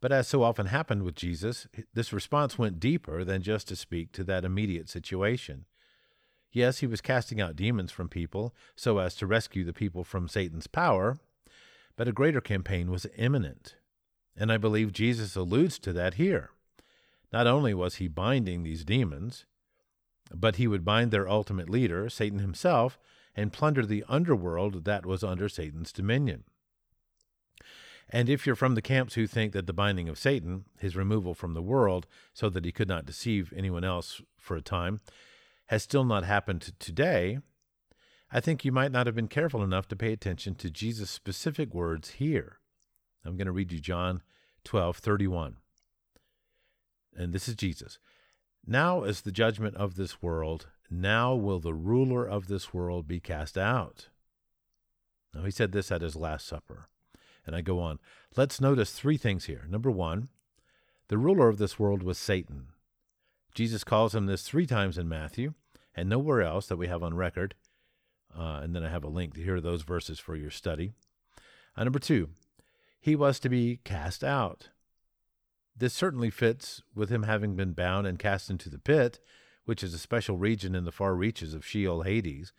But as so often happened with Jesus, this response went deeper than just to speak to that immediate situation. Yes, he was casting out demons from people so as to rescue the people from Satan's power, but a greater campaign was imminent. And I believe Jesus alludes to that here. Not only was he binding these demons, but he would bind their ultimate leader, Satan himself, and plunder the underworld that was under Satan's dominion. And if you're from the camps who think that the binding of Satan, his removal from the world so that he could not deceive anyone else for a time, has still not happened today, I think you might not have been careful enough to pay attention to Jesus' specific words here. I'm going to read you John 12, 31. And this is Jesus. Now is the judgment of this world. Now will the ruler of this world be cast out. Now, he said this at his Last Supper. And I go on. Let's notice three things here. Number one, the ruler of this world was Satan. Jesus calls him this three times in Matthew and nowhere else that we have on record. Uh, and then I have a link to hear those verses for your study. Uh, number two, he was to be cast out. This certainly fits with him having been bound and cast into the pit, which is a special region in the far reaches of Sheol Hades.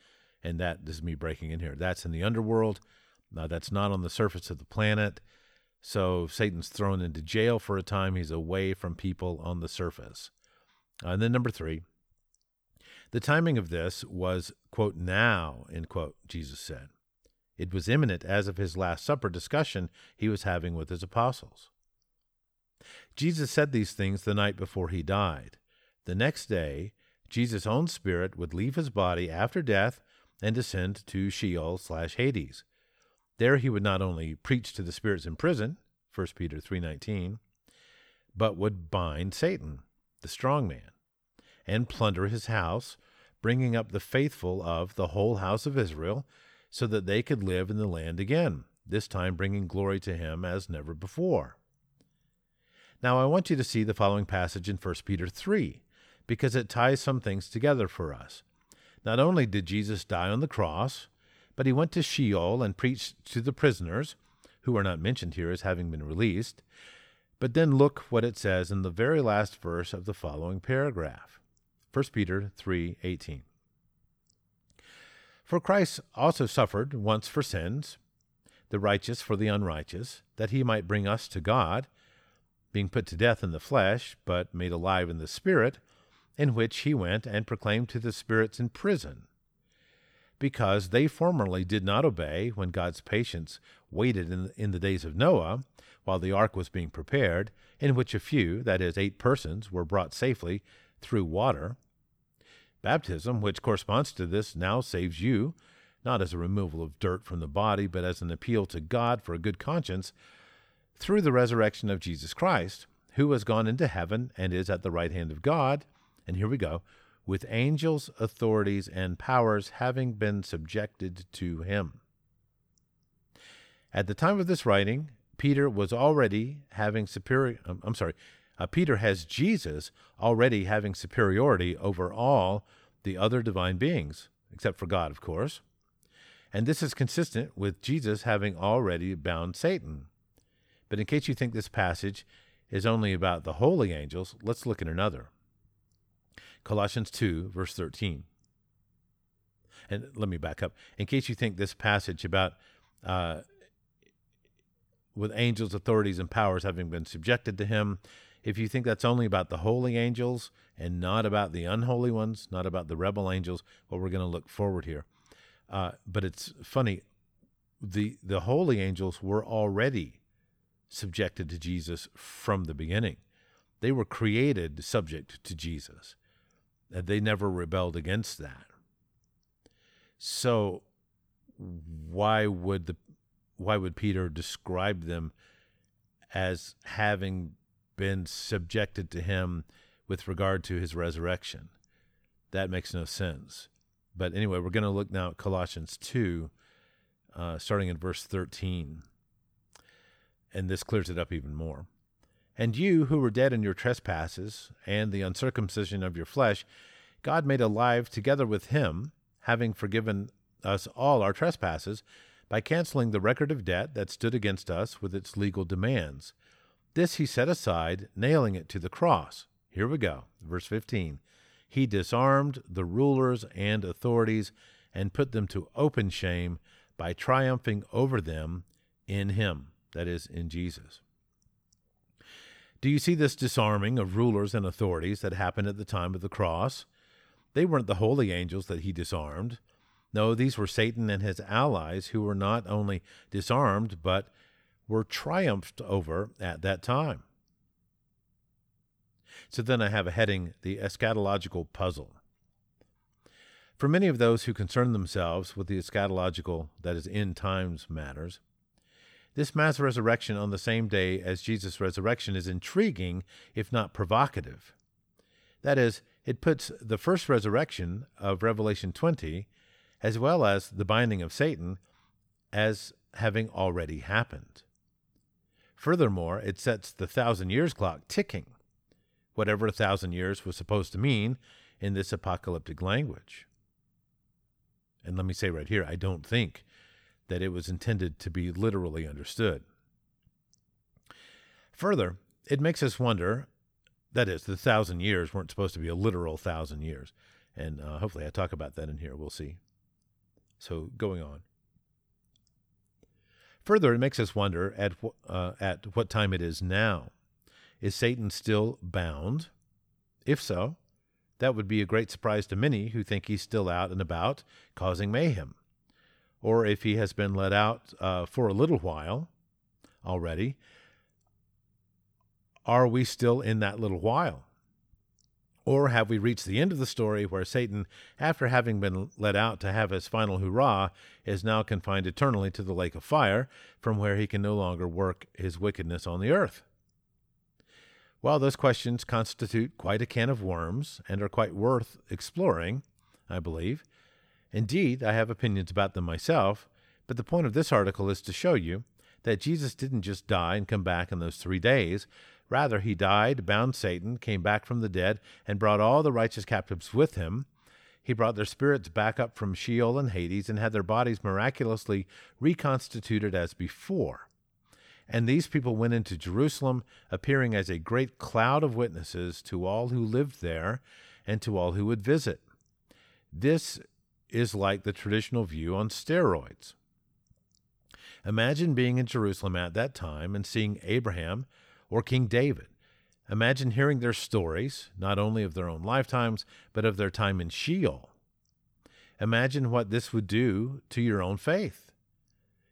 And that, this is me breaking in here, that's in the underworld. Now, that's not on the surface of the planet. So Satan's thrown into jail for a time. He's away from people on the surface. Uh, and then number three, the timing of this was, quote, now, end quote, Jesus said. It was imminent as of his Last Supper discussion he was having with his apostles. Jesus said these things the night before he died. The next day, Jesus' own spirit would leave his body after death and descend to Sheol slash Hades. There he would not only preach to the spirits in prison, 1 Peter 3:19, but would bind Satan, the strong man, and plunder his house, bringing up the faithful of the whole house of Israel, so that they could live in the land again, this time bringing glory to him as never before. Now I want you to see the following passage in 1 Peter 3, because it ties some things together for us. Not only did Jesus die on the cross, but he went to Sheol and preached to the prisoners, who are not mentioned here as having been released. But then look what it says in the very last verse of the following paragraph. 1 Peter 3:18. For Christ also suffered once for sins, the righteous for the unrighteous, that he might bring us to God, being put to death in the flesh, but made alive in the spirit, in which he went and proclaimed to the spirits in prison because they formerly did not obey when God's patience waited in, in the days of Noah while the ark was being prepared, in which a few, that is, eight persons, were brought safely through water. Baptism, which corresponds to this, now saves you, not as a removal of dirt from the body, but as an appeal to God for a good conscience, through the resurrection of Jesus Christ, who has gone into heaven and is at the right hand of God. And here we go with angels, authorities, and powers having been subjected to him. At the time of this writing, Peter was already having superior. Um, I'm sorry, uh, Peter has Jesus already having superiority over all the other divine beings, except for God, of course. And this is consistent with Jesus having already bound Satan. But in case you think this passage is only about the holy angels, let's look at another. Colossians 2, verse 13. And let me back up. In case you think this passage about uh, with angels, authorities, and powers having been subjected to him, if you think that's only about the holy angels and not about the unholy ones, not about the rebel angels, well, we're going to look forward here. Uh, but it's funny, the the holy angels were already subjected to Jesus from the beginning. They were created subject to Jesus. They never rebelled against that. So why would the why would Peter describe them as having been subjected to him with regard to his resurrection? That makes no sense. But anyway, we're going to look now at Colossians 2, uh, starting in verse 13. And this clears it up even more. And you, who were dead in your trespasses and the uncircumcision of your flesh, God made alive together with him, having forgiven us all our trespasses, by canceling the record of debt that stood against us with its legal demands. This he set aside, nailing it to the cross. Here we go. Verse 15. He disarmed the rulers and authorities and put them to open shame by triumphing over them in him, that is, in Jesus. Do you see this disarming of rulers and authorities that happened at the time of the cross? They weren't the holy angels that he disarmed. No, these were Satan and his allies who were not only disarmed, but were triumphed over at that time. So then I have a heading The Eschatological Puzzle. For many of those who concern themselves with the eschatological, that is, end times matters, this mass resurrection on the same day as Jesus' resurrection is intriguing, if not provocative. That is, it puts the first resurrection of Revelation 20, as well as the binding of Satan, as having already happened. Furthermore, it sets the thousand years clock ticking, whatever a thousand years was supposed to mean in this apocalyptic language. And let me say right here, I don't think that it was intended to be literally understood. Further, it makes us wonder that is, the thousand years weren't supposed to be a literal thousand years. And uh, hopefully I talk about that in here. We'll see. So, going on. Further, it makes us wonder at, uh, at what time it is now. Is Satan still bound? If so, that would be a great surprise to many who think he's still out and about causing mayhem or if he has been let out uh, for a little while already, are we still in that little while? Or have we reached the end of the story where Satan, after having been let out to have his final hurrah, is now confined eternally to the lake of fire, from where he can no longer work his wickedness on the earth? Well, those questions constitute quite a can of worms and are quite worth exploring, I believe. Indeed, I have opinions about them myself, but the point of this article is to show you that Jesus didn't just die and come back in those three days. Rather, he died, bound Satan, came back from the dead, and brought all the righteous captives with him. He brought their spirits back up from Sheol and Hades and had their bodies miraculously reconstituted as before. And these people went into Jerusalem, appearing as a great cloud of witnesses to all who lived there and to all who would visit. This is like the traditional view on steroids. Imagine being in Jerusalem at that time and seeing Abraham or King David. Imagine hearing their stories, not only of their own lifetimes, but of their time in Sheol. Imagine what this would do to your own faith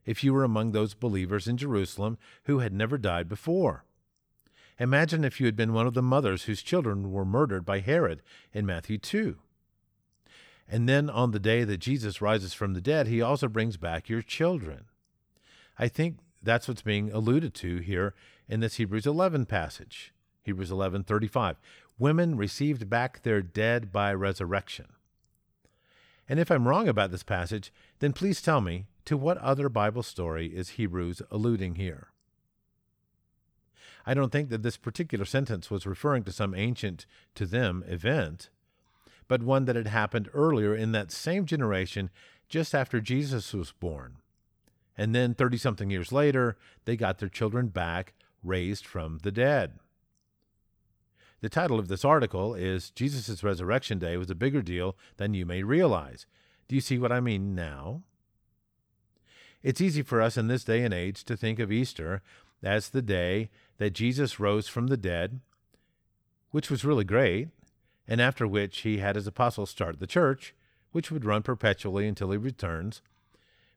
if you were among those believers in Jerusalem who had never died before. Imagine if you had been one of the mothers whose children were murdered by Herod in Matthew 2. And then on the day that Jesus rises from the dead, he also brings back your children. I think that's what's being alluded to here in this Hebrews 11 passage. Hebrews 11:35. Women received back their dead by resurrection. And if I'm wrong about this passage, then please tell me to what other Bible story is Hebrews alluding here? I don't think that this particular sentence was referring to some ancient to them event but one that had happened earlier in that same generation just after Jesus was born. And then 30 something years later, they got their children back, raised from the dead. The title of this article is Jesus' Resurrection Day was a bigger deal than you may realize. Do you see what I mean now? It's easy for us in this day and age to think of Easter as the day that Jesus rose from the dead, which was really great, and after which he had his apostles start the church, which would run perpetually until he returns.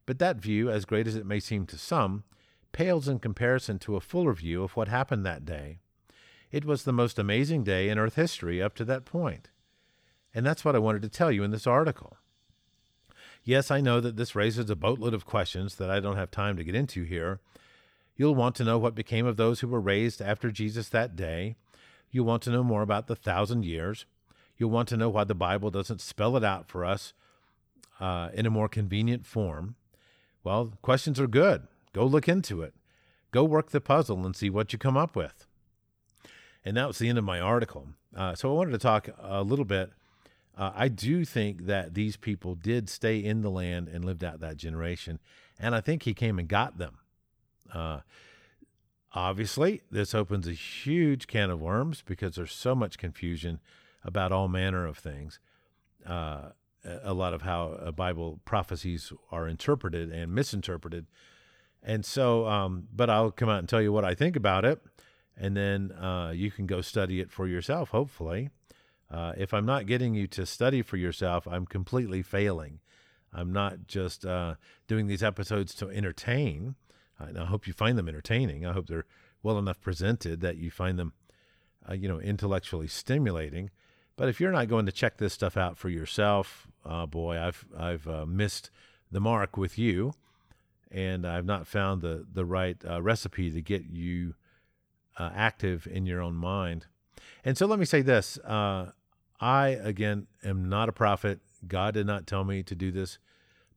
But that view, as great as it may seem to some, pales in comparison to a fuller view of what happened that day. It was the most amazing day in Earth history up to that point. And that's what I wanted to tell you in this article. Yes, I know that this raises a boatload of questions that I don't have time to get into here. You'll want to know what became of those who were raised after Jesus that day. You'll want to know more about the thousand years. You'll want to know why the Bible doesn't spell it out for us uh, in a more convenient form. Well, questions are good. Go look into it. Go work the puzzle and see what you come up with. And that was the end of my article. Uh, so I wanted to talk a little bit. Uh, I do think that these people did stay in the land and lived out that generation. And I think he came and got them. Uh, obviously, this opens a huge can of worms because there's so much confusion about all manner of things. Uh, a lot of how uh, Bible prophecies are interpreted and misinterpreted. And so, um, but I'll come out and tell you what I think about it, and then uh, you can go study it for yourself, hopefully. Uh, if I'm not getting you to study for yourself, I'm completely failing. I'm not just uh, doing these episodes to entertain. I, hope you find them entertaining. I hope they're well enough presented that you find them, uh, you know, intellectually stimulating. But if you're not going to check this stuff out for yourself, uh, boy, I've I've uh, missed the mark with you, and I've not found the the right uh, recipe to get you uh, active in your own mind. And so let me say this: uh, I again am not a prophet. God did not tell me to do this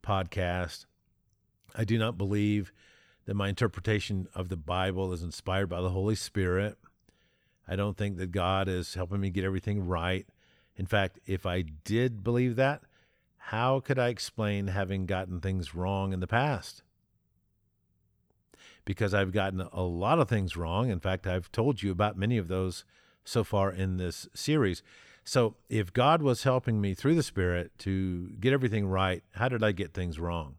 podcast. I do not believe that my interpretation of the Bible is inspired by the Holy Spirit. I don't think that God is helping me get everything right. In fact, if I did believe that, how could I explain having gotten things wrong in the past? Because I've gotten a lot of things wrong. In fact, I've told you about many of those so far in this series. So, if God was helping me through the Spirit to get everything right, how did I get things wrong?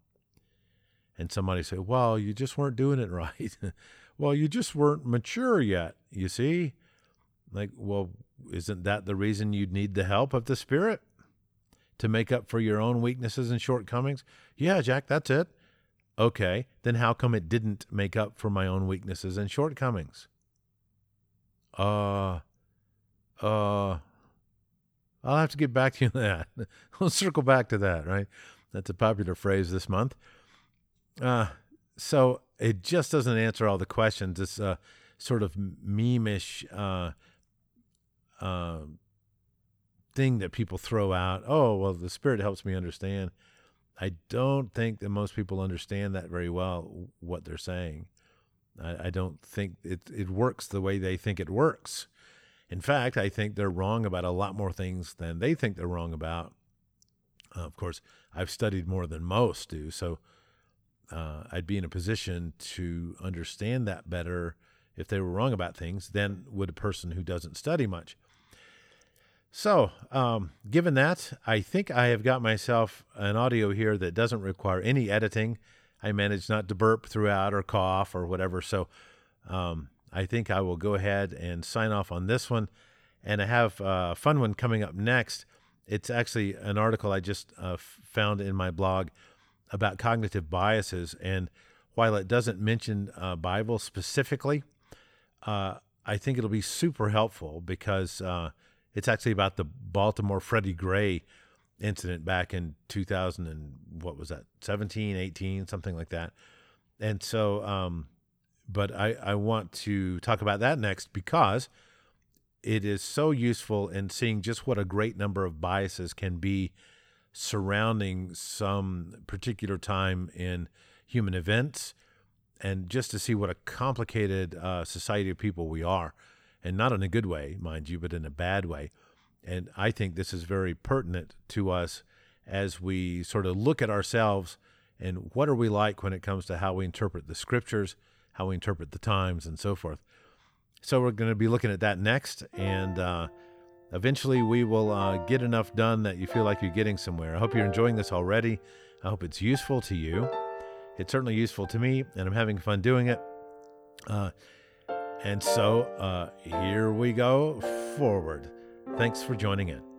And somebody say, Well, you just weren't doing it right. well, you just weren't mature yet, you see? Like, well, isn't that the reason you'd need the help of the Spirit to make up for your own weaknesses and shortcomings? Yeah, Jack, that's it. Okay, then how come it didn't make up for my own weaknesses and shortcomings? Uh, uh, I'll have to get back to you on that. we'll circle back to that, right? That's a popular phrase this month. Uh, so it just doesn't answer all the questions. It's a sort of memeish uh, uh, thing that people throw out. Oh, well, the Spirit helps me understand. I don't think that most people understand that very well, what they're saying. I, I don't think it, it works the way they think it works. In fact, I think they're wrong about a lot more things than they think they're wrong about. Uh, of course, I've studied more than most do, so uh, I'd be in a position to understand that better if they were wrong about things than would a person who doesn't study much. So, um, given that, I think I have got myself an audio here that doesn't require any editing. I managed not to burp throughout or cough or whatever. So, um, I think I will go ahead and sign off on this one. And I have a fun one coming up next. It's actually an article I just uh, found in my blog about cognitive biases. And while it doesn't mention uh, Bible specifically, uh, I think it'll be super helpful because uh, it's actually about the Baltimore Freddie Gray incident back in 2000 and what was that 17 18 something like that. And so um but i i want to talk about that next because it is so useful in seeing just what a great number of biases can be surrounding some particular time in human events and just to see what a complicated uh, society of people we are and not in a good way, mind you, but in a bad way. And I think this is very pertinent to us as we sort of look at ourselves and what are we like when it comes to how we interpret the scriptures, how we interpret the times, and so forth. So we're going to be looking at that next, and uh, eventually we will uh, get enough done that you feel like you're getting somewhere. I hope you're enjoying this already. I hope it's useful to you. It's certainly useful to me, and I'm having fun doing it. Uh, and so uh, here we go forward. Thanks for joining in.